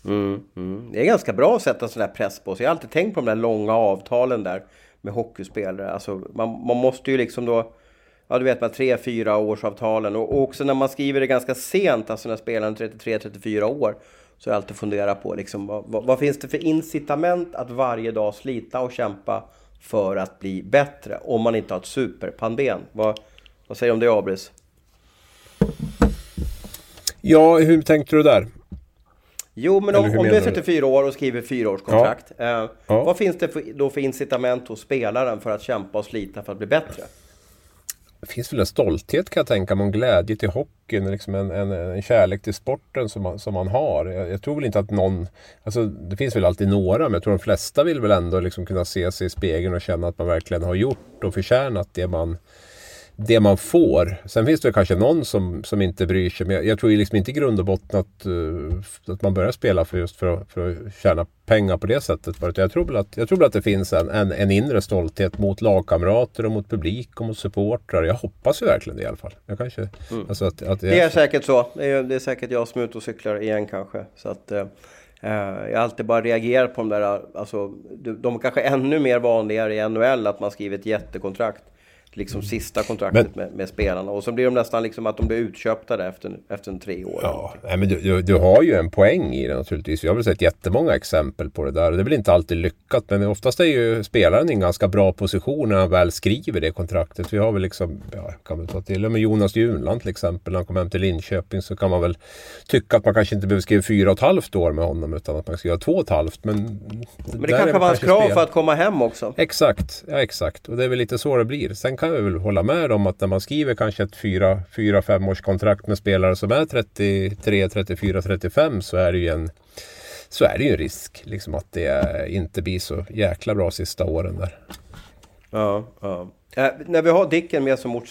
Mm, mm. Det är ganska bra att sätta sån där press på sig. Jag har alltid tänkt på de där långa avtalen där med hockeyspelare. Alltså, man, man måste ju liksom då... Ja, du vet med tre, fyra årsavtalen och, och också när man skriver det ganska sent, alltså när spelaren är 33-34 år, så har jag alltid funderat på liksom, vad, vad, vad, finns det för incitament att varje dag slita och kämpa för att bli bättre om man inte har ett superpannben? Vad, vad säger du om det, Abris? Ja, hur tänkte du där? Jo, men om, om du är 34 år och skriver fyraårskontrakt, ja. Eh, ja. vad finns det för, då för incitament hos spelaren för att kämpa och slita för att bli bättre? Det finns väl en stolthet kan jag tänka mig, en glädje till hockeyn, liksom en, en, en kärlek till sporten som man, som man har. Jag, jag, tror väl inte att någon, alltså det finns väl alltid några, men jag tror de flesta vill väl ändå liksom kunna se sig i spegeln och känna att man verkligen har gjort och förtjänat det man det man får. Sen finns det kanske någon som, som inte bryr sig. Men jag, jag tror liksom inte i grund och botten att, uh, att man börjar spela för just för att, för att tjäna pengar på det sättet. Jag tror att, jag tror att det finns en, en, en inre stolthet mot lagkamrater och mot publik och mot supportrar. Jag hoppas ju verkligen det i alla fall. Jag kanske, mm. alltså att, att det är säkert så. Det är, det är säkert jag som är ute och cyklar igen kanske. Så att, uh, jag har alltid bara reagerat på de där, alltså, de, kanske ännu mer vanligare i NHL att man skriver ett jättekontrakt liksom sista kontraktet men, med, med, spelarna. Och så blir de nästan liksom att de blir utköpta där efter, efter en tre år. Ja, nej, men du, du, du, har ju en poäng i det naturligtvis. Jag har väl sett jättemånga exempel på det där. Det är väl inte alltid lyckat, men oftast är ju spelaren i en ganska bra position när han väl skriver det kontraktet. Vi har väl liksom, ja, kan vi ta till med Jonas Junland till exempel. När han kom hem till Linköping så kan man väl tycka att man kanske inte behöver skriva fyra och ett halvt år med honom utan att man ska göra två och ett halvt. Men, men det kanske var hans krav spel. för att komma hem också. Exakt, ja exakt. Och det är väl lite så det blir. Sen kan jag väl hålla med om att när man skriver kanske ett 4-5 års kontrakt med spelare som är 33, 34, 35 så är det ju en så är det ju en risk liksom att det inte blir så jäkla bra sista åren där. Ja, ja. Eh, när vi har Dicken med så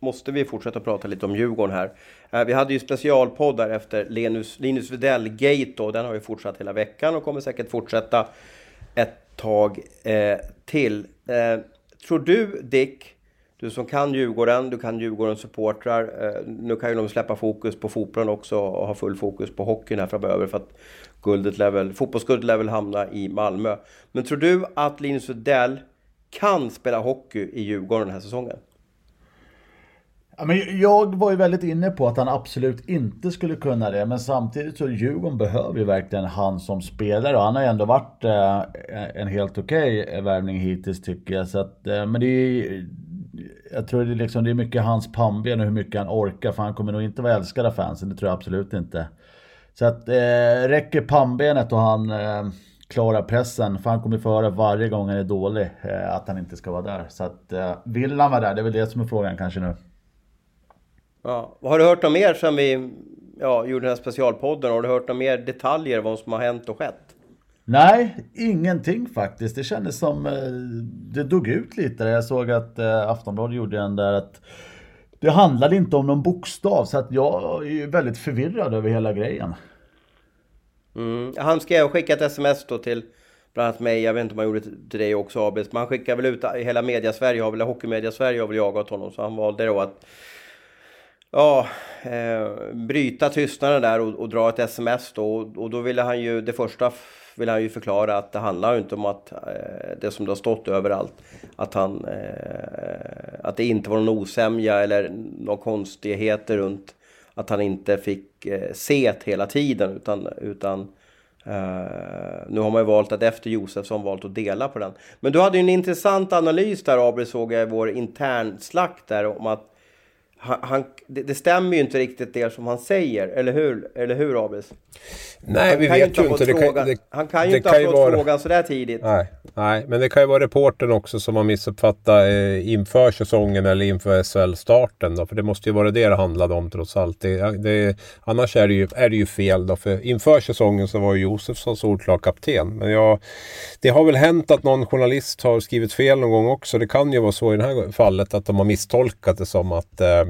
måste vi fortsätta prata lite om Djurgården här. Eh, vi hade ju specialpoddar efter Linus, Linus Widell-gate och den har ju fortsatt hela veckan och kommer säkert fortsätta ett tag eh, till. Eh, tror du Dick du som kan Djurgården, du kan Djurgårdens supportrar. Eh, nu kan ju de släppa fokus på fotbollen också och ha full fokus på hockeyn här framöver för att guldet level, fotbollsguldet lär väl hamna i Malmö. Men tror du att Linus Udell kan spela hockey i Djurgården den här säsongen? Ja, men jag var ju väldigt inne på att han absolut inte skulle kunna det. Men samtidigt så Djurgården behöver ju verkligen han som spelare. Och han har ju ändå varit eh, en helt okej okay värvning hittills tycker jag. Så att, eh, men det är jag tror det är, liksom, det är mycket hans pannben och hur mycket han orkar. För han kommer nog inte vara älskad av fansen, det tror jag absolut inte. Så att eh, räcker pannbenet och han eh, klarar pressen, för han kommer få höra varje gång han är dålig eh, att han inte ska vara där. Så att eh, vill han vara där? Det är väl det som är frågan kanske nu. Ja. Har du hört något mer sen vi ja, gjorde den här specialpodden? Har du hört några mer detaljer vad som har hänt och skett? Nej, ingenting faktiskt. Det kändes som eh, det dog ut lite. Jag såg att eh, Aftonbladet gjorde en där att det handlade inte om någon bokstav. Så att jag är väldigt förvirrad över hela grejen. Mm. Han skrev och skickade ett sms då till bland annat mig. Jag vet inte om han gjorde det till dig också Abis. Men han skickade väl ut, hela media Sverige har väl, hockeymedia Sverige har väl jagat honom. Så han valde då att ja, eh, bryta tystnaden där och, och, dra ett sms då. Och, och då ville han ju, det första ville han ju förklara att det handlar inte om att eh, det som det har stått överallt, att han, eh, att det inte var någon osämja eller några konstigheter runt att han inte fick eh, se det hela tiden utan, utan eh, nu har man ju valt att efter Josefsson valt att dela på den. Men du hade ju en intressant analys där Abri såg jag i vår intern slakt där om att han, det, det, stämmer ju inte riktigt det som han säger, eller hur, eller hur Abis? Nej, vi vet ju inte. Det kan, det, han kan ju inte ha fått vara... frågan sådär tidigt. Nej, nej, men det kan ju vara reporten också som har missuppfattat eh, inför säsongen eller inför SHL-starten. Då, för det måste ju vara det det handlade om trots allt. Det, det, annars är det, ju, är det ju fel. Då, för inför säsongen så var ju Josefsson solklar kapten. Men jag, det har väl hänt att någon journalist har skrivit fel någon gång också. Det kan ju vara så i det här fallet att de har misstolkat det som att eh,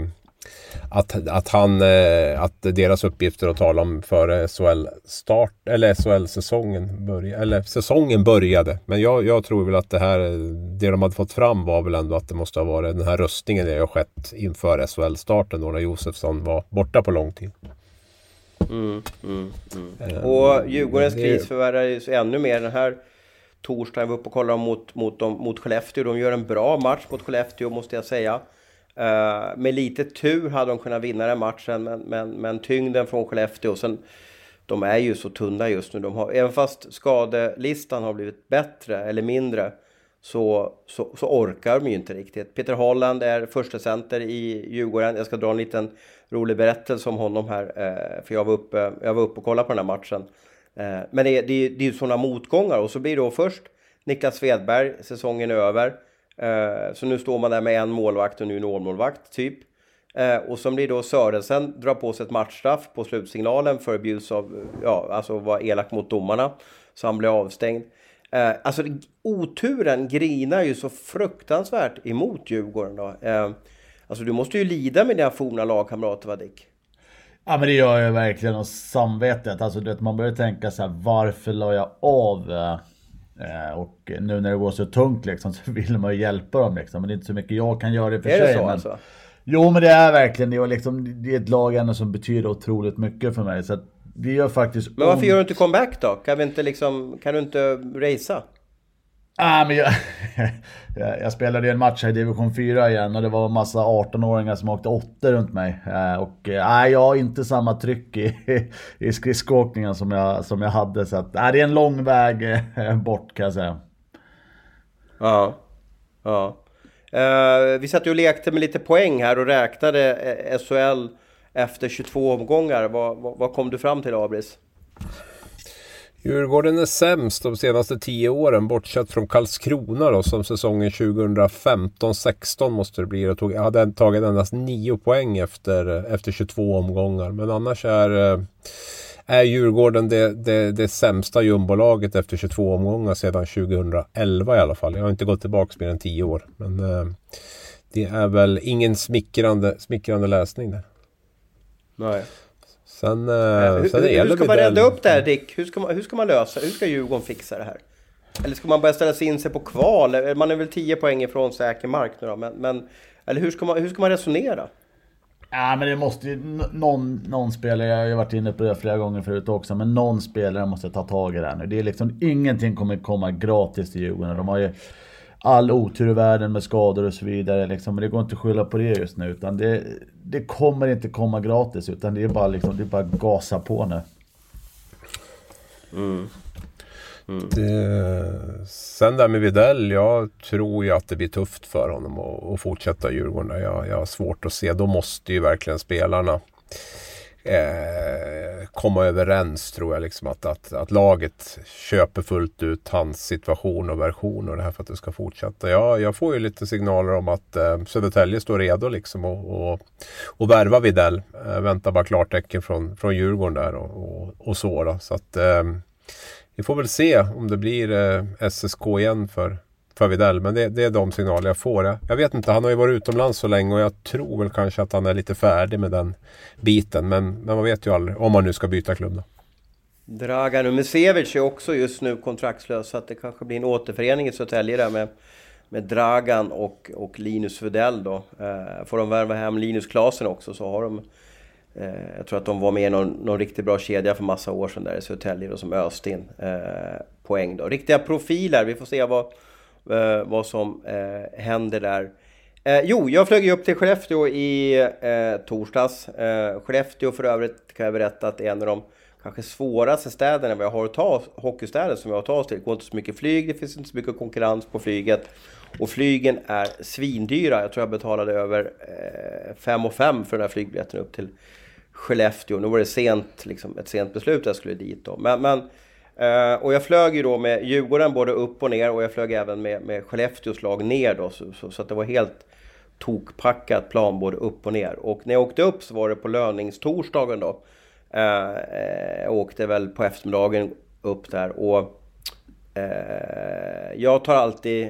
att, att, han, eh, att deras uppgifter att tala om före SHL-start eller SHL-säsongen började, eller säsongen började. Men jag, jag, tror väl att det här, det de hade fått fram var väl ändå att det måste ha varit den här röstningen det har skett inför SHL-starten då när Josefsson var borta på lång tid. Mm, mm, mm. Uh, och Djurgårdens kris förvärrades ännu mer den här torsdagen. Vi var uppe och kollade mot, mot, mot Skellefteå. De gör en bra match mot Skellefteå måste jag säga. Uh, med lite tur hade de kunnat vinna den matchen, men, men, men tyngden från Skellefteå. Sen, de är ju så tunna just nu. De har, även fast skadelistan har blivit bättre eller mindre så, så, så orkar de ju inte riktigt. Peter Holland är första center i Djurgården. Jag ska dra en liten rolig berättelse om honom här. Uh, för jag var, uppe, jag var uppe och kollade på den här matchen. Uh, men det, det, det är ju sådana motgångar och så blir det då först Niklas Svedberg, säsongen är över. Eh, så nu står man där med en målvakt och nu en juniormålvakt, typ. Eh, och så blir då Sörensen drar på sig ett matchstraff på slutsignalen för abuse av, ja, alltså var elak mot domarna. Så han blir avstängd. Eh, alltså oturen grinar ju så fruktansvärt emot Djurgården då. Eh, alltså du måste ju lida med dina forna lagkamrater va Dick? Ja men det gör jag verkligen och samvetet. Alltså du vet, man börjar tänka så här, varför la jag av? Eh, Eh, och nu när det går så tungt liksom så vill man ju hjälpa dem liksom. Men det är inte så mycket jag kan göra i och för är sig. Det så, men... alltså? Jo men det är verkligen det. Och liksom, det är ett lag ändå som betyder otroligt mycket för mig. Så att det gör faktiskt Men varför ont. gör du inte comeback då? Kan, vi inte liksom, kan du inte racea? Ah, men jag, jag, spelade ju en match här i division 4 igen och det var en massa 18-åringar som åkte åtta runt mig. Eh, och äh, jag har inte samma tryck i, i skridskoåkningen som jag, som jag hade. Så att, äh, det är en lång väg eh, bort kan jag säga. Ja. ja. Uh, vi satt ju och lekte med lite poäng här och räknade SHL efter 22 omgångar. Vad, vad, vad kom du fram till Abris? Djurgården är sämst de senaste tio åren bortsett från Karlskrona då som säsongen 2015-16 måste det bli. Jag tog, hade tagit endast nio poäng efter, efter 22 omgångar. Men annars är, eh, är Djurgården det, det, det sämsta jumbolaget efter 22 omgångar sedan 2011 i alla fall. Jag har inte gått tillbaka mer än tio år. Men eh, det är väl ingen smickrande, smickrande läsning där. Nej. Sen, eh, hur, sen hur, hur ska man rädda upp det här Dick? Hur ska, man, hur ska man lösa Hur ska Djurgården fixa det här? Eller ska man börja ställa sig in sig på kval? Man är väl 10 poäng ifrån säker mark nu då, men, men eller hur ska, man, hur ska man resonera? Ja men det måste ju, någon, någon spelare, jag har ju varit inne på det flera gånger förut också, men någon spelare måste ta tag i det här nu. Det är liksom, ingenting kommer komma gratis till Djurgården. De har ju all otur i världen med skador och så vidare liksom, men det går inte att skylla på det just nu. Utan det, det kommer inte komma gratis, utan det är bara liksom, det är bara gasa på nu. Det, sen där med Videll, jag tror ju att det blir tufft för honom att, att fortsätta Djurgården. Jag, jag har svårt att se. Då måste ju verkligen spelarna eh, komma överens tror jag. Liksom att, att, att laget köper fullt ut hans situation och version och det här för att det ska fortsätta. Jag, jag får ju lite signaler om att eh, Södertälje står redo liksom och, och, och värva Videll. Eh, väntar bara klartecken från, från Djurgården där och, och, och så. Då. så att, eh, vi får väl se om det blir eh, SSK igen för, för Videll. Men det, det är de signaler jag får. Jag, jag vet inte, han har ju varit utomlands så länge och jag tror väl kanske att han är lite färdig med den biten. Men, men man vet ju aldrig om han nu ska byta klubb då. Dragan Umicevic är också just nu kontraktslös så att det kanske blir en återförening i Södertälje där med, med Dragan och, och Linus Widell då. Eh, får de värva hem Linus Klasen också så har de eh, Jag tror att de var med i någon, någon riktigt bra kedja för massa år sedan där i Södertälje då, som öste in eh, poäng då. Riktiga profiler, vi får se vad, eh, vad som eh, händer där. Eh, jo, jag flög ju upp till Skellefteå i eh, torsdags. Eh, Skellefteå för övrigt kan jag berätta att det är en av de kanske svåraste städerna vi har att ta hockeystäder som vi har att ta oss till. Det går inte så mycket flyg, det finns inte så mycket konkurrens på flyget. Och flygen är svindyra. Jag tror jag betalade över 5 eh, 5 för den här flygbiljetten upp till Skellefteå. Nu var det sent, liksom, ett sent beslut att jag skulle dit då. Men, men, Uh, och jag flög ju då med Djurgården både upp och ner och jag flög även med, med Skellefteås lag ner då. Så, så, så att det var helt tokpackat plan både upp och ner. Och när jag åkte upp så var det på löningstorsdagen då. Uh, jag åkte väl på eftermiddagen upp där och uh, jag tar alltid,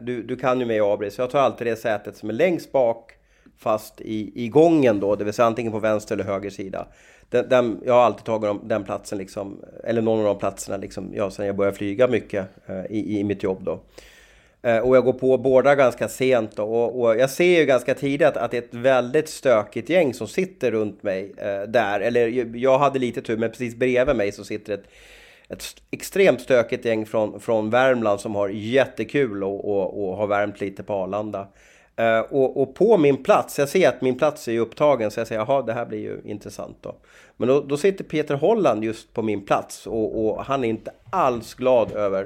du, du kan ju mig Abris, jag tar alltid det sätet som är längst bak fast i, i gången då, det vill säga antingen på vänster eller höger sida. Den, den, jag har alltid tagit den platsen, liksom, eller någon av de platserna, liksom, ja, sen jag började flyga mycket eh, i, i mitt jobb. Då. Eh, och jag går på båda ganska sent då, och, och, jag ser ju ganska tidigt att, att det är ett väldigt stökigt gäng som sitter runt mig eh, där. Eller jag hade lite tur, men precis bredvid mig så sitter ett, ett extremt stökigt gäng från, från Värmland som har jättekul och, och, och har värmt lite på Arlanda. Uh, och, och, på min plats, jag ser att min plats är upptagen så jag säger jaha det här blir ju intressant då. Men då, då sitter Peter Holland just på min plats och, och, han är inte alls glad över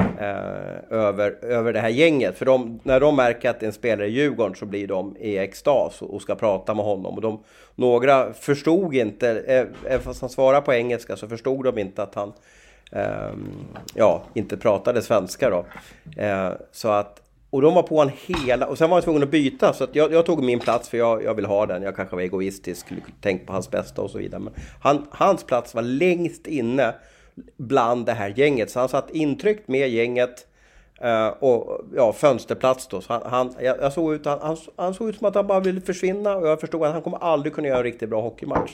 uh, över, över det här gänget. För de, när de märker att det är en spelare i Djurgården så blir de i extas och, och ska prata med honom. Och de, några förstod inte, även fast han svarade på engelska så förstod de inte att han eh, ja, inte pratade svenska då. Uh, så att och de var på honom hela... Och sen var han tvungen att byta. Så jag, jag, tog min plats för jag, jag vill ha den. Jag kanske var egoistisk, tänkte på hans bästa och så vidare. Men han, hans plats var längst inne bland det här gänget. Så han satt intryckt med gänget. Uh, och ja, fönsterplats då. Så han, han, jag, jag såg ut, han, han, såg ut som att han bara ville försvinna. Och jag förstod att han kommer aldrig kunna göra en riktigt bra hockeymatch.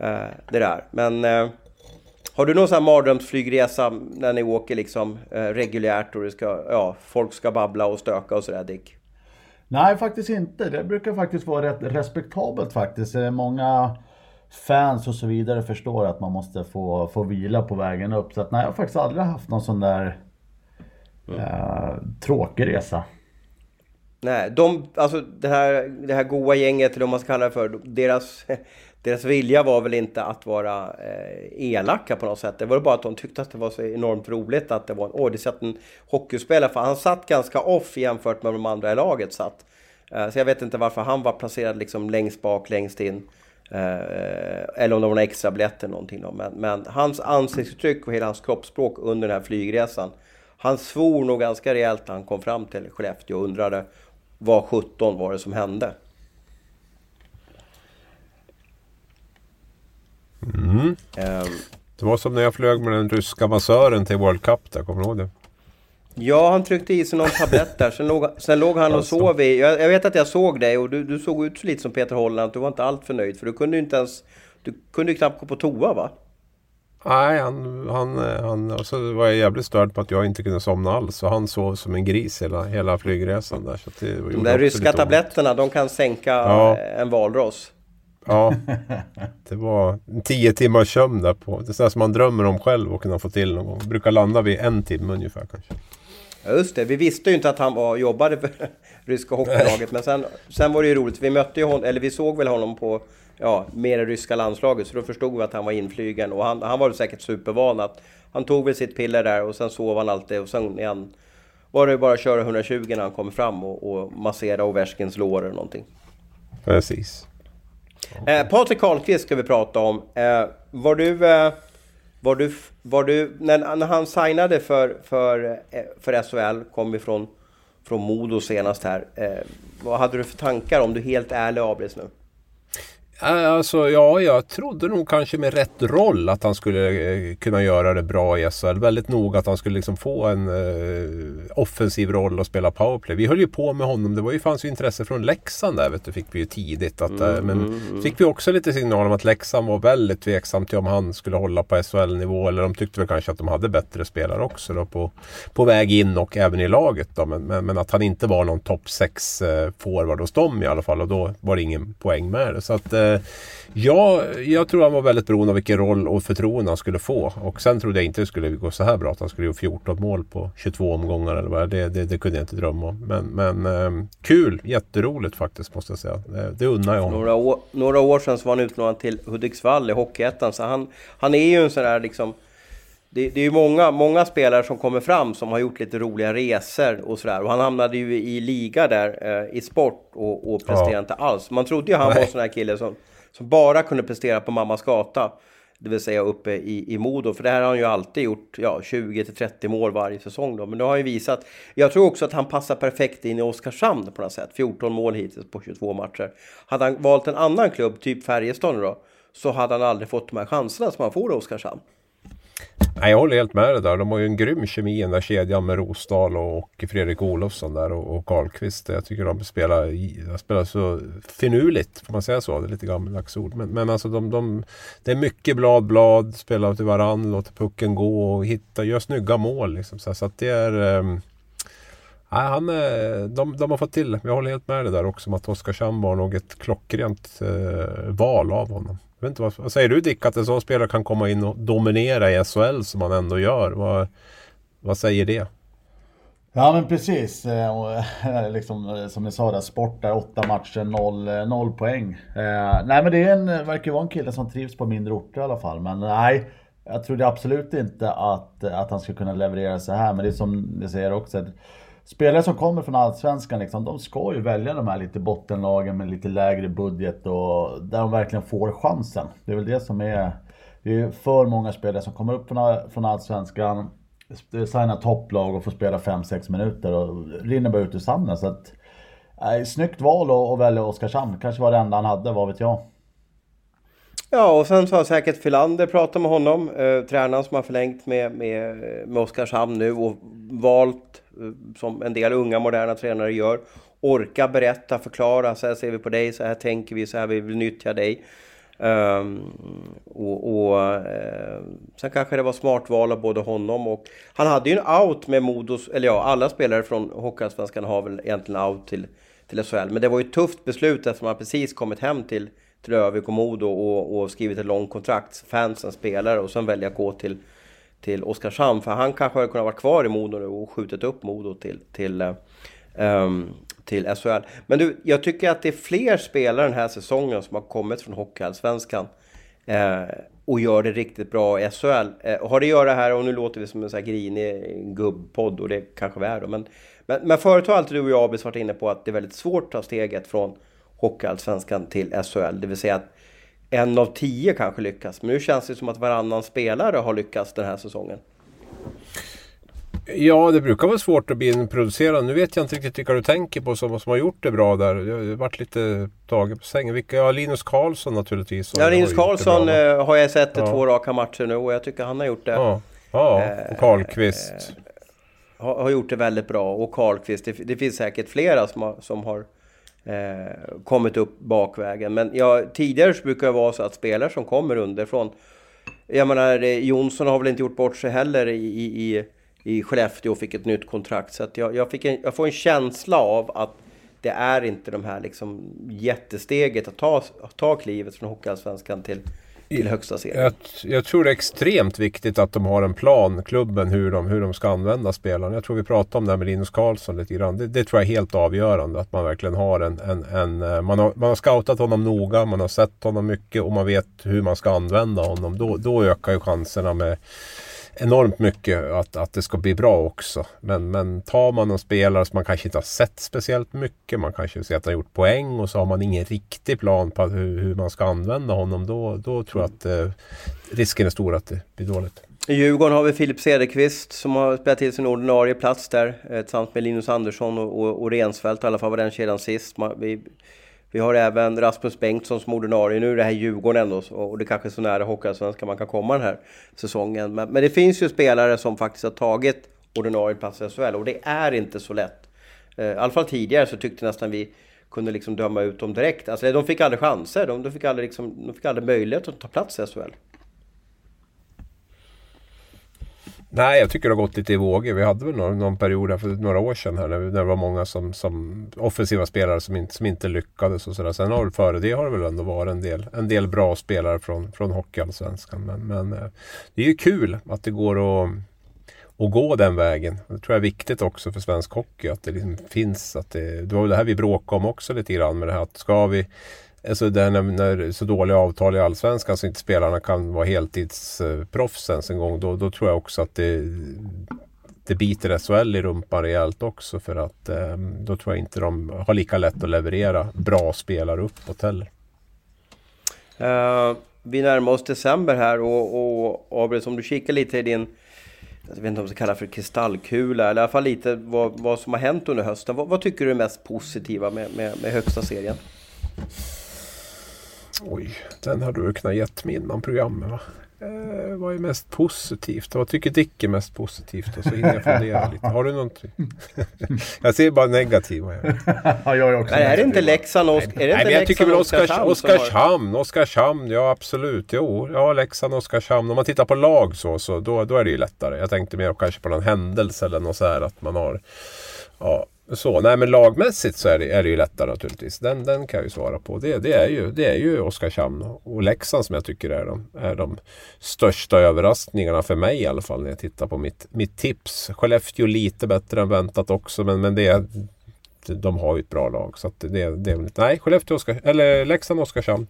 Uh, det där. Men... Uh, har du någon sån här mardrömsflygresa när ni åker liksom eh, reguljärt och det ska, ja, folk ska babbla och stöka och sådär Dick? Nej, faktiskt inte. Det brukar faktiskt vara rätt respektabelt faktiskt. Många fans och så vidare förstår att man måste få, få vila på vägen upp. Så att, nej, jag har faktiskt aldrig haft någon sån där mm. eh, tråkig resa. Nej, de, alltså det här, det här goa gänget, eller vad man ska kalla det för, deras deras vilja var väl inte att vara eh, elaka på något sätt. Det var bara att de tyckte att det var så enormt roligt att det var en... Åh, det satt en hockeyspelare. För han satt ganska off jämfört med de andra i laget satt. Eh, så jag vet inte varför han var placerad liksom längst bak, längst in. Eh, eller om det var några extra biljetter någonting då. Men, men hans ansiktsuttryck och hela hans kroppsspråk under den här flygresan. Han svor nog ganska rejält när han kom fram till Skellefteå och undrade vad 17 var det som hände. Mm. Um, det var som när jag flög med den ryska massören till World Cup där, kommer du ihåg det? Ja, han tryckte i sig någon tablett där. Sen låg, sen låg han och sov i... Jag, jag, vet att jag såg dig och du, du såg ut lite som Peter Holland. Du var inte allt för nöjd för du kunde ju inte ens... Du kunde ju knappt gå på toa va? Nej, han, han, han och så var jag jävligt störd på att jag inte kunde somna alls. Så han sov som en gris hela, hela flygresan där. Så det de där ryska tabletterna, de kan sänka ja. en valross. Ja, det var tio timmars sömn där på. Det är sådär som man drömmer om själv och kunna få till någon gång. Brukar landa vid en timme ungefär kanske. Ja, just det. Vi visste ju inte att han var, jobbade för ryska hockeylaget. Men sen, sen var det ju roligt. Vi mötte ju honom, eller vi såg väl honom på ja, mer det ryska landslaget. Så då förstod vi att han var inflygen. Och han, han var säkert supervan att han tog väl sitt piller där och sen sov han alltid. Och sen igen var det bara att köra 120 när han kom fram och, och massera Ovechkins lår eller någonting. Precis. Eh, Patrik Karlqvist ska vi prata om. Eh, var du... Eh, var du, var du när, när han signade för, för, eh, för SHL, kom ifrån från Modo senast här. Eh, vad hade du för tankar om du är helt ärlig Abris nu? Alltså ja, jag trodde nog kanske med rätt roll att han skulle eh, kunna göra det bra i SHL. Väldigt noga att han skulle liksom få en eh, offensiv roll och spela powerplay. Vi höll ju på med honom. Det var ju, fanns ju intresse från Leksand där vet du, fick vi ju tidigt. Att, eh, mm, men mm, mm. fick vi också lite signal om att Leksand var väldigt tveksam till om han skulle hålla på SHL-nivå. Eller de tyckte väl kanske att de hade bättre spelare också då på, på väg in och även i laget. Då. Men, men, men att han inte var någon topp 6 eh, forward hos dem i alla fall. Och då var det ingen poäng med det. Så att, eh, Eh, ja, jag tror han var väldigt beroende av vilken roll och förtroende han skulle få. Och sen trodde jag inte det skulle gå så här bra. Att han skulle göra 14 mål på 22 omgångar eller vad det, det, det kunde jag inte drömma om. Men, men eh, kul, jätteroligt faktiskt måste jag säga. Det, det unnar jag honom. Några år, några år sedan så var han utlånad till Hudiksvall i Hockeyettan. Så han, han är ju en sån där liksom det, det, är ju många, många spelare som kommer fram som har gjort lite roliga resor och sådär. Och han hamnade ju i liga där eh, i sport och, och presterade ja. inte alls. Man trodde ju han Nej. var sån här kille som, som bara kunde prestera på mammas gata. Det vill säga uppe i, i Modo. För det här har han ju alltid gjort ja, 20-30 mål varje säsong. Då. Men det har han ju visat. Jag tror också att han passar perfekt in i Oskarshamn på något sätt. 14 mål hittills på 22 matcher. Hade han valt en annan klubb, typ Färjestad då, så hade han aldrig fått de här chanserna som han får i Oskarshamn. Nej, jag håller helt med dig där. De har ju en grym kemi i den där kedjan med Rosdahl och Fredrik Olofsson där och, och Karlqvist. Jag tycker de spelar, de spelar så finurligt, får man säga så? Det är lite gammaldags ord. Men, men alltså de, de, det är mycket blad, blad, spelar till varann, låter pucken gå och hitta, gör snygga mål. Liksom. Så, så att det är... Ehm, nej, han, de, de har fått till Jag håller helt med dig där också om att Oskarshamn var nog ett klockrent eh, val av honom vet inte, vad, vad säger du Dick, att en sån spelare kan komma in och dominera i SHL som han ändå gör? Vad, vad säger det? Ja men precis. Eh, eh, liksom, eh, som ni sa där, sport där, åtta matcher, noll, noll poäng. nej men det är en, verkar vara en kille som trivs på mindre orter i alla fall. Men nej, jag trodde absolut inte att, att han skulle kunna leverera så här. Men det är som ni säger också. Att spelare som kommer från Allsvenskan, liksom, de ska ju välja de här lite bottenlagen med lite lägre budget och där de verkligen får chansen. Det är väl det som är... Det är för många spelare som kommer upp från, Allsvenskan, signar topplag och får spela 5-6 minuter och rinner bara ut ur sanden. Så att, eh, snyggt val att välja Oskarshamn. Kanske var det enda han hade, vad vet jag. Ja, och sen så har säkert Filander pratat med honom, eh, tränaren som har förlängt med, med, med Oskarshamn nu och valt, eh, som en del unga moderna tränare gör, orka berätta, förklara, så här ser vi på dig, så här tänker vi, så här vill vi nyttja dig. Um, och, och eh, sen kanske det var smart val av både honom och... Han hade ju en out med Modos, eller ja, alla spelare från Hockeyallsvenskan har väl egentligen out till, till SHL. Men det var ju ett tufft beslut eftersom han precis kommit hem till till Övik och Modo och, och skrivit ett långt kontrakt, fansen, spelare och sen välja att gå till, till Oskarshamn. För han kanske hade kunnat vara kvar i Modo nu och skjutit upp Modo till, till, um, till SHL. Men du, jag tycker att det är fler spelare den här säsongen som har kommit från Hockeyallsvenskan eh, och gör det riktigt bra i SHL. Eh, har det att göra här, och nu låter vi som en sån här grinig gubbpodd och det kanske vi är då, men, men, men förut har alltid du och jag Abis varit inne på att det är väldigt svårt att ta steget från Hockeyallsvenskan till SHL. Det vill säga att en av tio kanske lyckas. Men nu känns det som att varannan spelare har lyckats den här säsongen. Ja, det brukar vara svårt att bli en producerad. Nu vet jag inte riktigt vilka du tänker på som, som har gjort det bra där. Jag har varit lite tagen på sängen. Vilka, ja, Linus Karlsson naturligtvis. Ja, Linus Karlsson eh, har jag sett i ja. två raka matcher nu och jag tycker han har gjort det. Ja, ja och Karlqvist. Eh, har, har, gjort det väldigt bra. Och Karlqvist. Det, det finns säkert flera som har, som har eh, kommit upp bakvägen. Men ja, tidigare så brukar det vara så att spelare som kommer underifrån jag menar, eh, Jonsson har väl inte gjort bort sig heller i, i, i Skellefteå och fick ett nytt kontrakt. Så att jag, jag, fick en, jag får en känsla av att det är inte de här liksom jättesteget att ta, att ta klivet från Hockeyallsvenskan till, till högsta serien. Jag, jag, tror det är extremt viktigt att de har en plan, klubben, hur de, hur de ska använda spelarna. Jag tror vi pratade om det här med Linus Karlsson lite grann. Det, det tror jag är helt avgörande. Att man verkligen har en... en, en eh, man, har, man har scoutat honom noga, man har sett honom mycket och man vet hur man ska använda honom. Då, då ökar ju chanserna med enormt mycket att, att det ska bli bra också. Men, men tar man en spelare som man kanske inte har sett speciellt mycket, man kanske ser att han har gjort poäng och så har man ingen riktig plan på hur, hur man ska använda honom. Då, då tror jag att eh, risken är stor att det blir dåligt. I Djurgården har vi Filip Cederqvist som har spelat till sin ordinarie plats där eh, tillsammans med Linus Andersson och, och, och Rensfeldt. I alla fall var den kedjan sist. Vi, vi har även Rasmus Bengtsson som ordinarie. Nu är det här Djurgården ändå och det kanske är så nära Hockeyallsvenskan man kan komma den här säsongen. Men, men, det finns ju spelare som faktiskt har tagit ordinarie plats i SHL och det är inte så lätt. Eh, I alla fall tidigare så tyckte nästan vi kunde liksom döma ut dem direkt. Alltså de fick aldrig chanser, de, de, fick, aldrig liksom, de fick aldrig möjlighet att ta plats i SHL. Nej, jag tycker det har gått lite i vågor. Vi hade väl någon, någon period här för några år sedan här när, när det var många som, som offensiva spelare som inte, som inte lyckades och sådär. Sen har före det har det väl ändå varit en del, en del bra spelare från, från Hockeyallsvenskan. Men, men eh, det är ju kul att det går att och gå den vägen. Det tror jag är viktigt också för svensk hockey att det liksom finns. Att det, det var väl det här vi bråkade om också lite grann med det här att ska vi Alltså det när, när så dåliga avtal i Allsvenskan så inte spelarna kan vara heltidsproffs ens en gång. Då, då tror jag också att det, det biter SHL i rumpan rejält också. För att eh, då tror jag inte de har lika lätt att leverera bra spelare uppåt heller. Uh, vi närmar oss december här och, och Abel, om du kikar lite i din jag vet inte om det ska kalla det för kristallkula, eller i alla fall lite vad, vad som har hänt under hösten. Vad, vad tycker du är mest positiva med, med, med högsta serien? Oj, den har du kunnat gett mig innan programmet va? Eh, vad är mest positivt? Vad tycker Dick är mest positivt? Och så hinner jag fundera lite. Har du någonting? jag ser bara negativa ja, jag är också Nej, är det inte Leksand och Oskarshamn? Nej, men jag tycker väl Oskarshamn. Oskarshamn, Oskarshamn, ja absolut. Jo, ja Leksand, Oskarshamn. Om man tittar på lag så, så då, då är det ju lättare. Jag tänkte mer kanske på någon händelse eller något så här att man har ja, så, nej men lagmässigt så är det, är det ju lättare naturligtvis. Den, den kan jag ju svara på. Det, det, är, ju, det är ju Oskarshamn och Leksand som jag tycker är de, är de största överraskningarna för mig i alla fall när jag tittar på mitt, mitt tips. Skellefteå lite bättre än väntat också men, men det, de har ju ett bra lag. Så det, det är Nej, Skellefteå, Oskar, eller Leksand, Oskarshamn.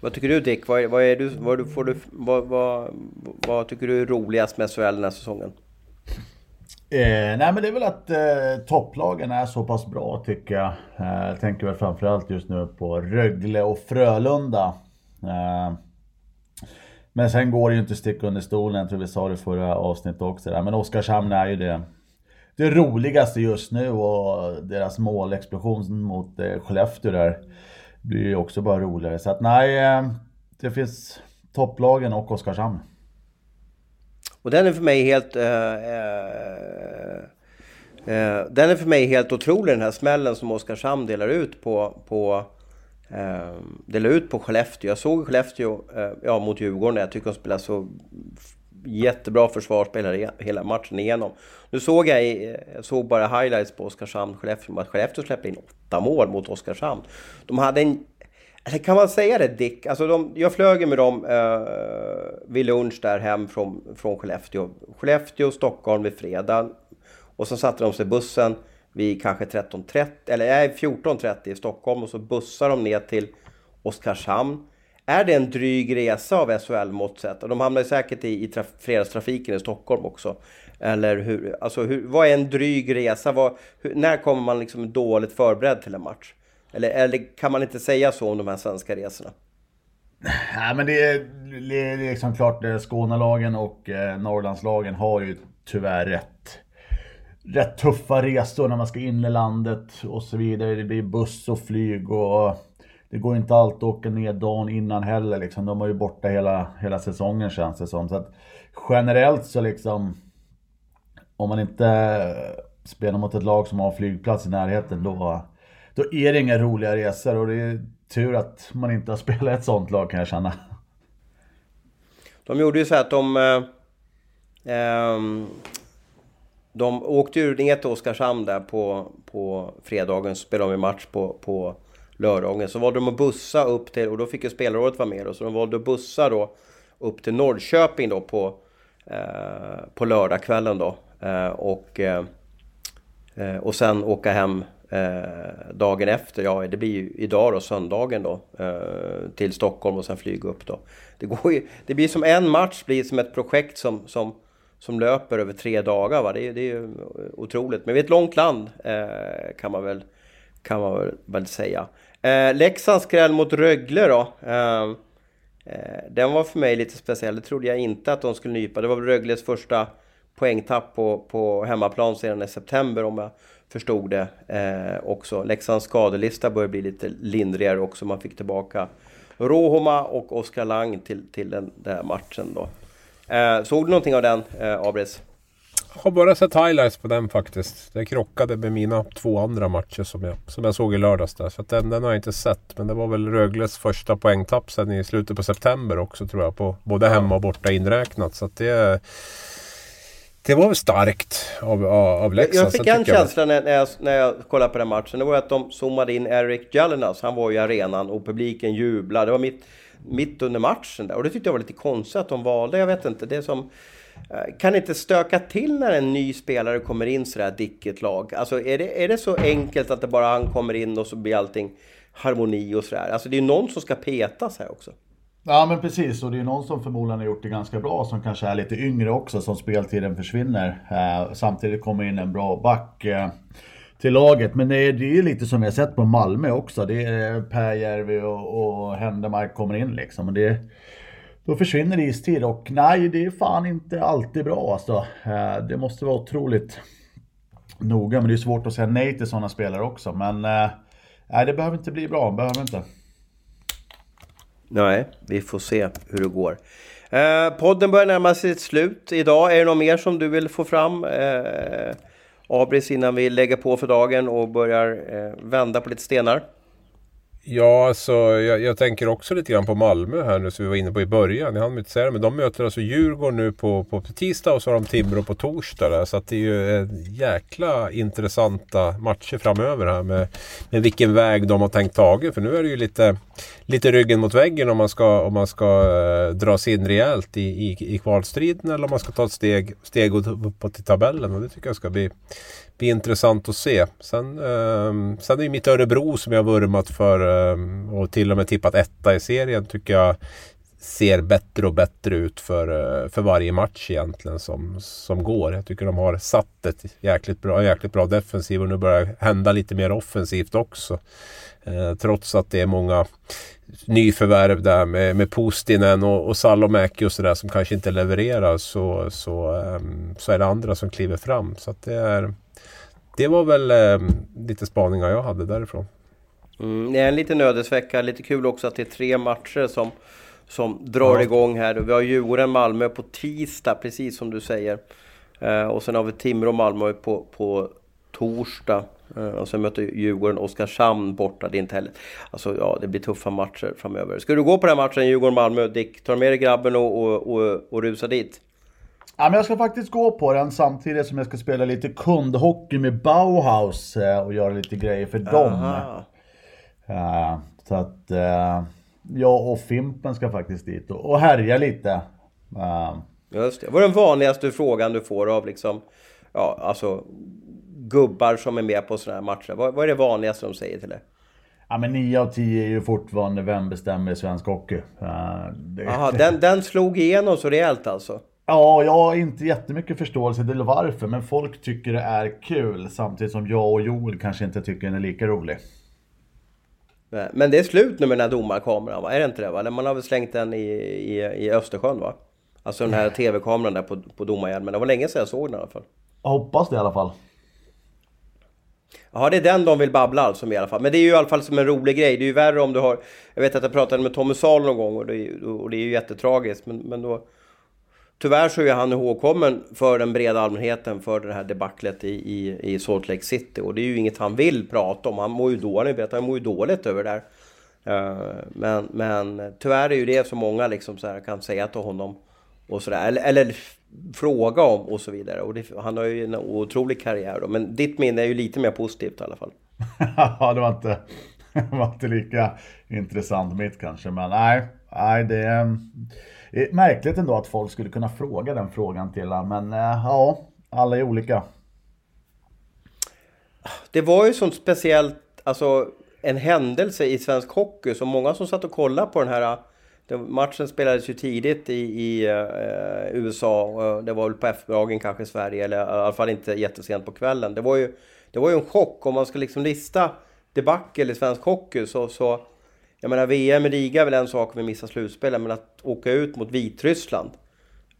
Vad tycker du Dick? Vad, vad, är du, vad, får du, vad, vad, vad tycker du är roligast med SHL den här säsongen? Eh, nej men det är väl att eh, topplagen är så pass bra tycker jag. Eh, jag tänker väl framförallt just nu på Rögle och Frölunda. Eh, men sen går det ju inte att sticka under stolen, jag tror vi sa det i förra avsnittet också. Där. Men Oskarshamn är ju det, det roligaste just nu och deras målexplosion mot eh, Skellefteå där blir ju också bara roligare. Så att nej, eh, det finns topplagen och Oskarshamn. Och den är för mig helt... Eh, eh, eh, den är för mig helt otrolig den här smällen som Oskarshamn delar ut på... på eh, delar ut på Skellefteå. Jag såg Skellefteå eh, ja, mot Djurgården. Jag tycker de spelar så jättebra försvarsspelare hela matchen igenom. Nu såg jag, jag eh, såg bara highlights på Oskarshamn-Skellefteå. Att Skellefteå släppte in åtta mål mot Oskarshamn. De hade en eller kan man säga det Dick? Alltså de, jag flög med dem eh, vid lunch där hem från, från Skellefteå. Skellefteå, Stockholm vid fredag. Och så satte de sig i bussen vid kanske 13.30, eller nej, 14.30 i Stockholm och så bussar de ner till Oskarshamn. Är det en dryg resa av SHL-mått sett? Och de hamnar säkert i, i traf, fredagstrafiken i Stockholm också. Eller hur? Alltså, hur, vad är en dryg resa? Vad, hur, när kommer man liksom dåligt förberedd till en match? Eller, eller kan man inte säga så om de här svenska resorna? Nej men det är, det är liksom klart, eh, Skånelagen och eh, Norrlandslagen har ju tyvärr rätt, rätt tuffa resor när man ska in i landet och så vidare. Det blir buss och flyg och det går inte alltid att åka ner dagen innan heller. Liksom. De var ju borta hela, hela säsongen känns det som. Så att generellt så liksom, om man inte eh, spelar mot ett lag som har flygplats i närheten då då är det inga roliga resor och det är tur att man inte har spelat ett sånt lag kan jag känna. De gjorde ju så att de... Eh, eh, de åkte ju ner till Oskarshamn där på, på fredagen, så spelade de match på, på lördagen. Så valde de att bussa upp till, och då fick ju spelarrådet vara med då, så de valde att bussa då upp till Norrköping då på, eh, på lördagskvällen då. Eh, och, eh, eh och sen åka hem Eh, dagen efter, ja det blir ju idag då, söndagen då, eh, till Stockholm och sen flyga upp då. Det, går ju, det blir som en match, blir som ett projekt som, som, som löper över tre dagar. Va? Det, är, det är ju otroligt. Men vi är ett långt land eh, kan man väl, kan man väl, väl säga. Eh, Leksands skräll mot Rögle då. Eh, eh, den var för mig lite speciell. Det trodde jag inte att de skulle nypa. Det var Rögles första poängtapp på, på hemmaplan sedan i september om jag förstod det eh, också. Leksands skadelista börjar bli lite lindrigare också. Man fick tillbaka Rohoma och Oskar Lang till, till den, där matchen då. Eh, såg du någonting av den, eh, Abris? Jag har bara sett highlights på den faktiskt. Det krockade med mina två andra matcher som jag, som jag såg i lördags där. Så den, den har jag inte sett. Men det var väl Rögles första poängtapp sen i slutet på september också tror jag. På både hemma och borta inräknat. Så att det det var väl starkt av, av Leksand. Jag fick en känsla jag... när, jag, när jag kollade på den matchen. Det var att de zoomade in Eric Jallinas. Han var i arenan och publiken jublade. Det var mitt, mitt under matchen där. Och det tyckte jag var lite konstigt att de valde. Jag vet inte. Det som... Eh, kan inte stöka till när en ny spelare kommer in sådär dick ett lag? Alltså är det, är det så enkelt att det bara han kommer in och så blir allting harmoni och sådär? Alltså det är ju någon som ska petas här också. Ja men precis, och det är någon som förmodligen har gjort det ganska bra som kanske är lite yngre också som speltiden försvinner. Eh, samtidigt kommer in en bra back eh, till laget. Men det är, ju lite som jag sett på Malmö också. Det är eh, Pääjärvi och, och Händemark kommer in liksom. Och det, då försvinner istid och nej, det är fan inte alltid bra alltså. Eh, det måste vara otroligt noga, men det är svårt att säga nej till sådana spelare också. Men eh, nej, det behöver inte bli bra, behöver inte. Nej, vi får se hur det går. Eh, podden börjar närma sig sitt slut idag. Är det något mer som du vill få fram? Eh, Abris innan vi lägger på för dagen och börjar eh, vända på lite stenar? Ja, alltså jag, jag, tänker också lite grann på Malmö här nu som vi var inne på i början. Jag hann inte säga det, men de möter alltså Djurgården nu på, på tisdag och så har de Timrå på torsdag. Där, så att det är ju eh, jäkla intressanta matcher framöver här med, med vilken väg de har tänkt tagen. För nu är det ju lite, lite ryggen mot väggen om man ska, om man ska eh, dra sig in rejält i, i, i kvalstriden eller om man ska ta ett steg, steg uppåt i tabellen. Och det tycker jag ska bli blir intressant att se. Sen, eh, sen är det mitt Örebro som jag vurmat för eh, Ehm, och till och med tippat etta i serien tycker jag ser bättre och bättre ut för, eh, för varje match egentligen som, som går. Jag tycker de har satt ett jäkligt bra, jäkligt bra defensiv och nu börjar det hända lite mer offensivt också. Eh, trots att det är många nyförvärv där med, med Postinen och, och Salomäki och sådär som kanske inte levererar så, så, ehm, så är det andra som kliver fram. Så det, är, det var väl ehm, lite spaningar jag hade därifrån. Mm, det är en liten ödesvecka. Lite kul också att det är tre matcher som, som drar ja. igång här. Vi har Djurgården-Malmö på tisdag, precis som du säger. Uh, och sen har vi Timrå-Malmö på, på torsdag. Eh, och sen möter Djurgården Oskarshamn borta. Det är inte heller... Alltså ja, det blir tuffa matcher framöver. Ska du gå på den matchen, Djurgården-Malmö? Dick, du med dig grabben och, och, och, och rusa dit? Ja, men jag ska faktiskt gå på den samtidigt som jag ska spela lite kundhockey med Bauhaus eh, och göra lite grejer för dem. Uh, så att uh, jag och Fimpen ska faktiskt dit och, och härja lite. Uh. Just det. Vad är den vanligaste frågan du får av liksom, ja alltså gubbar som är med på sådana här matcher? Vad, vad är det vanligaste de säger till dig? Ja men 9 av 10 är ju fortfarande vem bestämmer i svensk hockey. Jaha, den, den slog igenom så rejält alltså? Ja, jag har inte jättemycket förståelse till varför, men folk tycker det är kul samtidigt som jag och Joel kanske inte tycker den är lika rolig. Men det är slut nu med den här domarkameran va? Är det inte det va? Man har väl slängt den i, i, i Östersjön va? Alltså den här TV-kameran där på, på domarhjälmen. Det var länge sedan jag såg den i alla fall. Jag hoppas det i alla fall. Ja, det är den de vill babbla alltså i alla fall. Men det är ju i alla fall som en rolig grej. Det är ju värre om du har... Jag vet att jag pratade med Tommy Salo någon gång och det, är, och det är ju jättetragiskt. Men, men då... Tyvärr så är han ihågkommen för den breda allmänheten för det här debaclet i, i, i Salt Lake City. Och det är ju inget han vill prata om. Han mår ju dåligt, vet, han mår ju dåligt över det där. Eh, men, men tyvärr är ju det så många liksom så här kan säga till honom. Och så där. Eller, eller fråga om och så vidare. Och det, han har ju en otrolig karriär då. Men ditt minne är ju lite mer positivt i alla fall. Ja, det var inte, det var inte lika intressant mitt kanske. Men nej, nej det är, märkligt ändå att folk skulle kunna fråga den frågan till honom. Men eh, ja, alla är olika. Det var ju sånt speciellt, alltså en händelse i svensk hockey. Så många som satt och kollade på den här eh, matchen spelades ju tidigt i, i eh, USA. det var väl på eftermiddagen kanske i Sverige, eller i alla fall inte jättesent på kvällen. Det var ju, det var ju en chock. Om man ska liksom lista debacle i svensk hockey så, så jag menar VM i Riga är väl en sak om vi missar slutspelet, men att åka ut mot Vitryssland,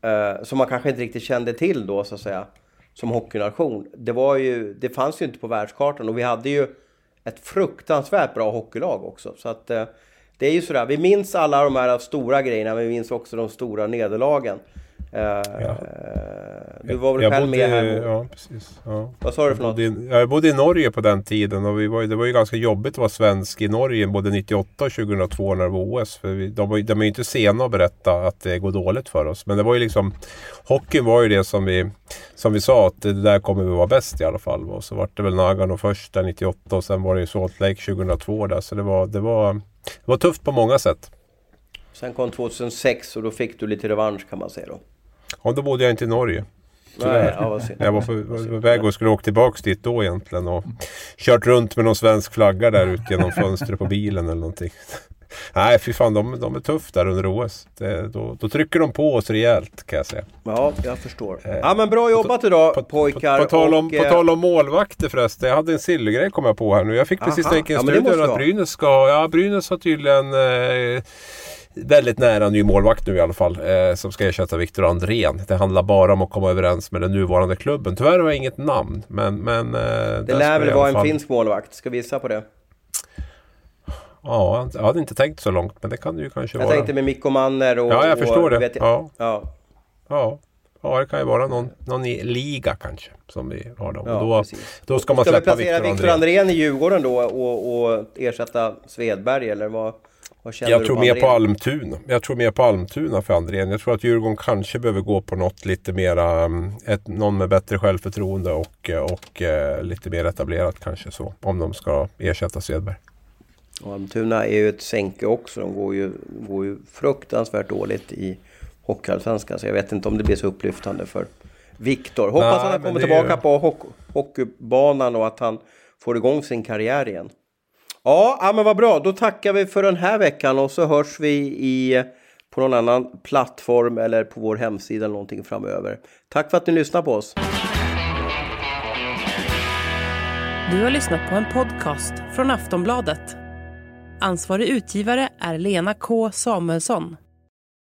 eh, som man kanske inte riktigt kände till då så att säga, som hockeynation. Det var ju, det fanns ju inte på världskartan och vi hade ju ett fruktansvärt bra hockeylag också. Så att eh, det är ju sådär, vi minns alla de här stora grejerna, men vi minns också de stora nederlagen. Uh, ja. Du var väl jag själv bodde, med här? Ja, precis. Ja. Vad sa du för något? jag bodde i Norge på den tiden och vi var, det var ju ganska jobbigt att vara svensk i Norge både 98 och 2002 när det var OS. För vi, de, var, de är ju inte sena att berätta att det går dåligt för oss. Men det var ju liksom Hockeyn var ju det som vi, som vi sa att det där kommer vi vara bäst i alla fall. Och så var det väl Nagano först där 98 och sen var det ju Salt Lake 2002 där. Så det var, det var det var tufft på många sätt. Sen kom 2006 och då fick du lite revansch kan man säga då. Ja, då bodde jag inte i Norge. Nej, ja, jag var på väg och skulle åka tillbaka dit då egentligen och kört runt med någon svensk flagga där ute genom fönstret på bilen eller någonting. Nej, fy fan, de, de är tuffa där under OS. Det, då, då, trycker de på oss rejält kan jag säga. Ja, jag förstår. Eh, ja, men bra jobbat idag på, pojkar. På, på, tal om, och, på eh, tal om målvakter förresten. Jag hade en silvergrej kom jag på här nu. Jag fick precis länka i studion att Brynäs ska... Ja, Brynäs har tydligen... Eh, väldigt nära ny målvakt nu i alla fall. Eh, som ska ersätta Viktor Andrén. Det handlar bara om att komma överens med den nuvarande klubben. Tyvärr har jag inget namn. Men, men, eh, det lär väl vara en finsk målvakt. Ska vi gissa på det? Ja, jag hade inte tänkt så långt, men det kan det ju kanske jag vara. Jag tänkte med Mikko Manner och... Ja, jag förstår det. Vet jag. Ja. ja. Ja. Ja, det kan ju vara någon, någon i liga kanske som vi har då. Ja, då, då ska man ska släppa Viktor Andrén. Ska vi placera Viktor Andrén i Djurgården då och, och ersätta Svedberg eller vad? Jag tror mer på Almtuna. Jag tror mer på Almtuna för Andrén. Jag tror att Djurgården kanske behöver gå på något lite mera, mm, ett, någon med bättre självförtroende och, och eh, lite mer etablerat kanske så. Om de ska ersätta Svedberg. Och Almtuna är ju ett sänke också. De går ju, går ju fruktansvärt dåligt i Hockeyallsvenskan. Så jag vet inte om det blir så upplyftande för Viktor. Hoppas Nej, att han kommer tillbaka ju... på hock hockeybanan och att han får igång sin karriär igen. Ja, ja, men vad bra. Då tackar vi för den här veckan och så hörs vi i, på någon annan plattform eller på vår hemsida eller någonting framöver. Tack för att ni lyssnar på oss. Du har lyssnat på en podcast från Aftonbladet. Ansvarig utgivare är Lena K Samuelsson.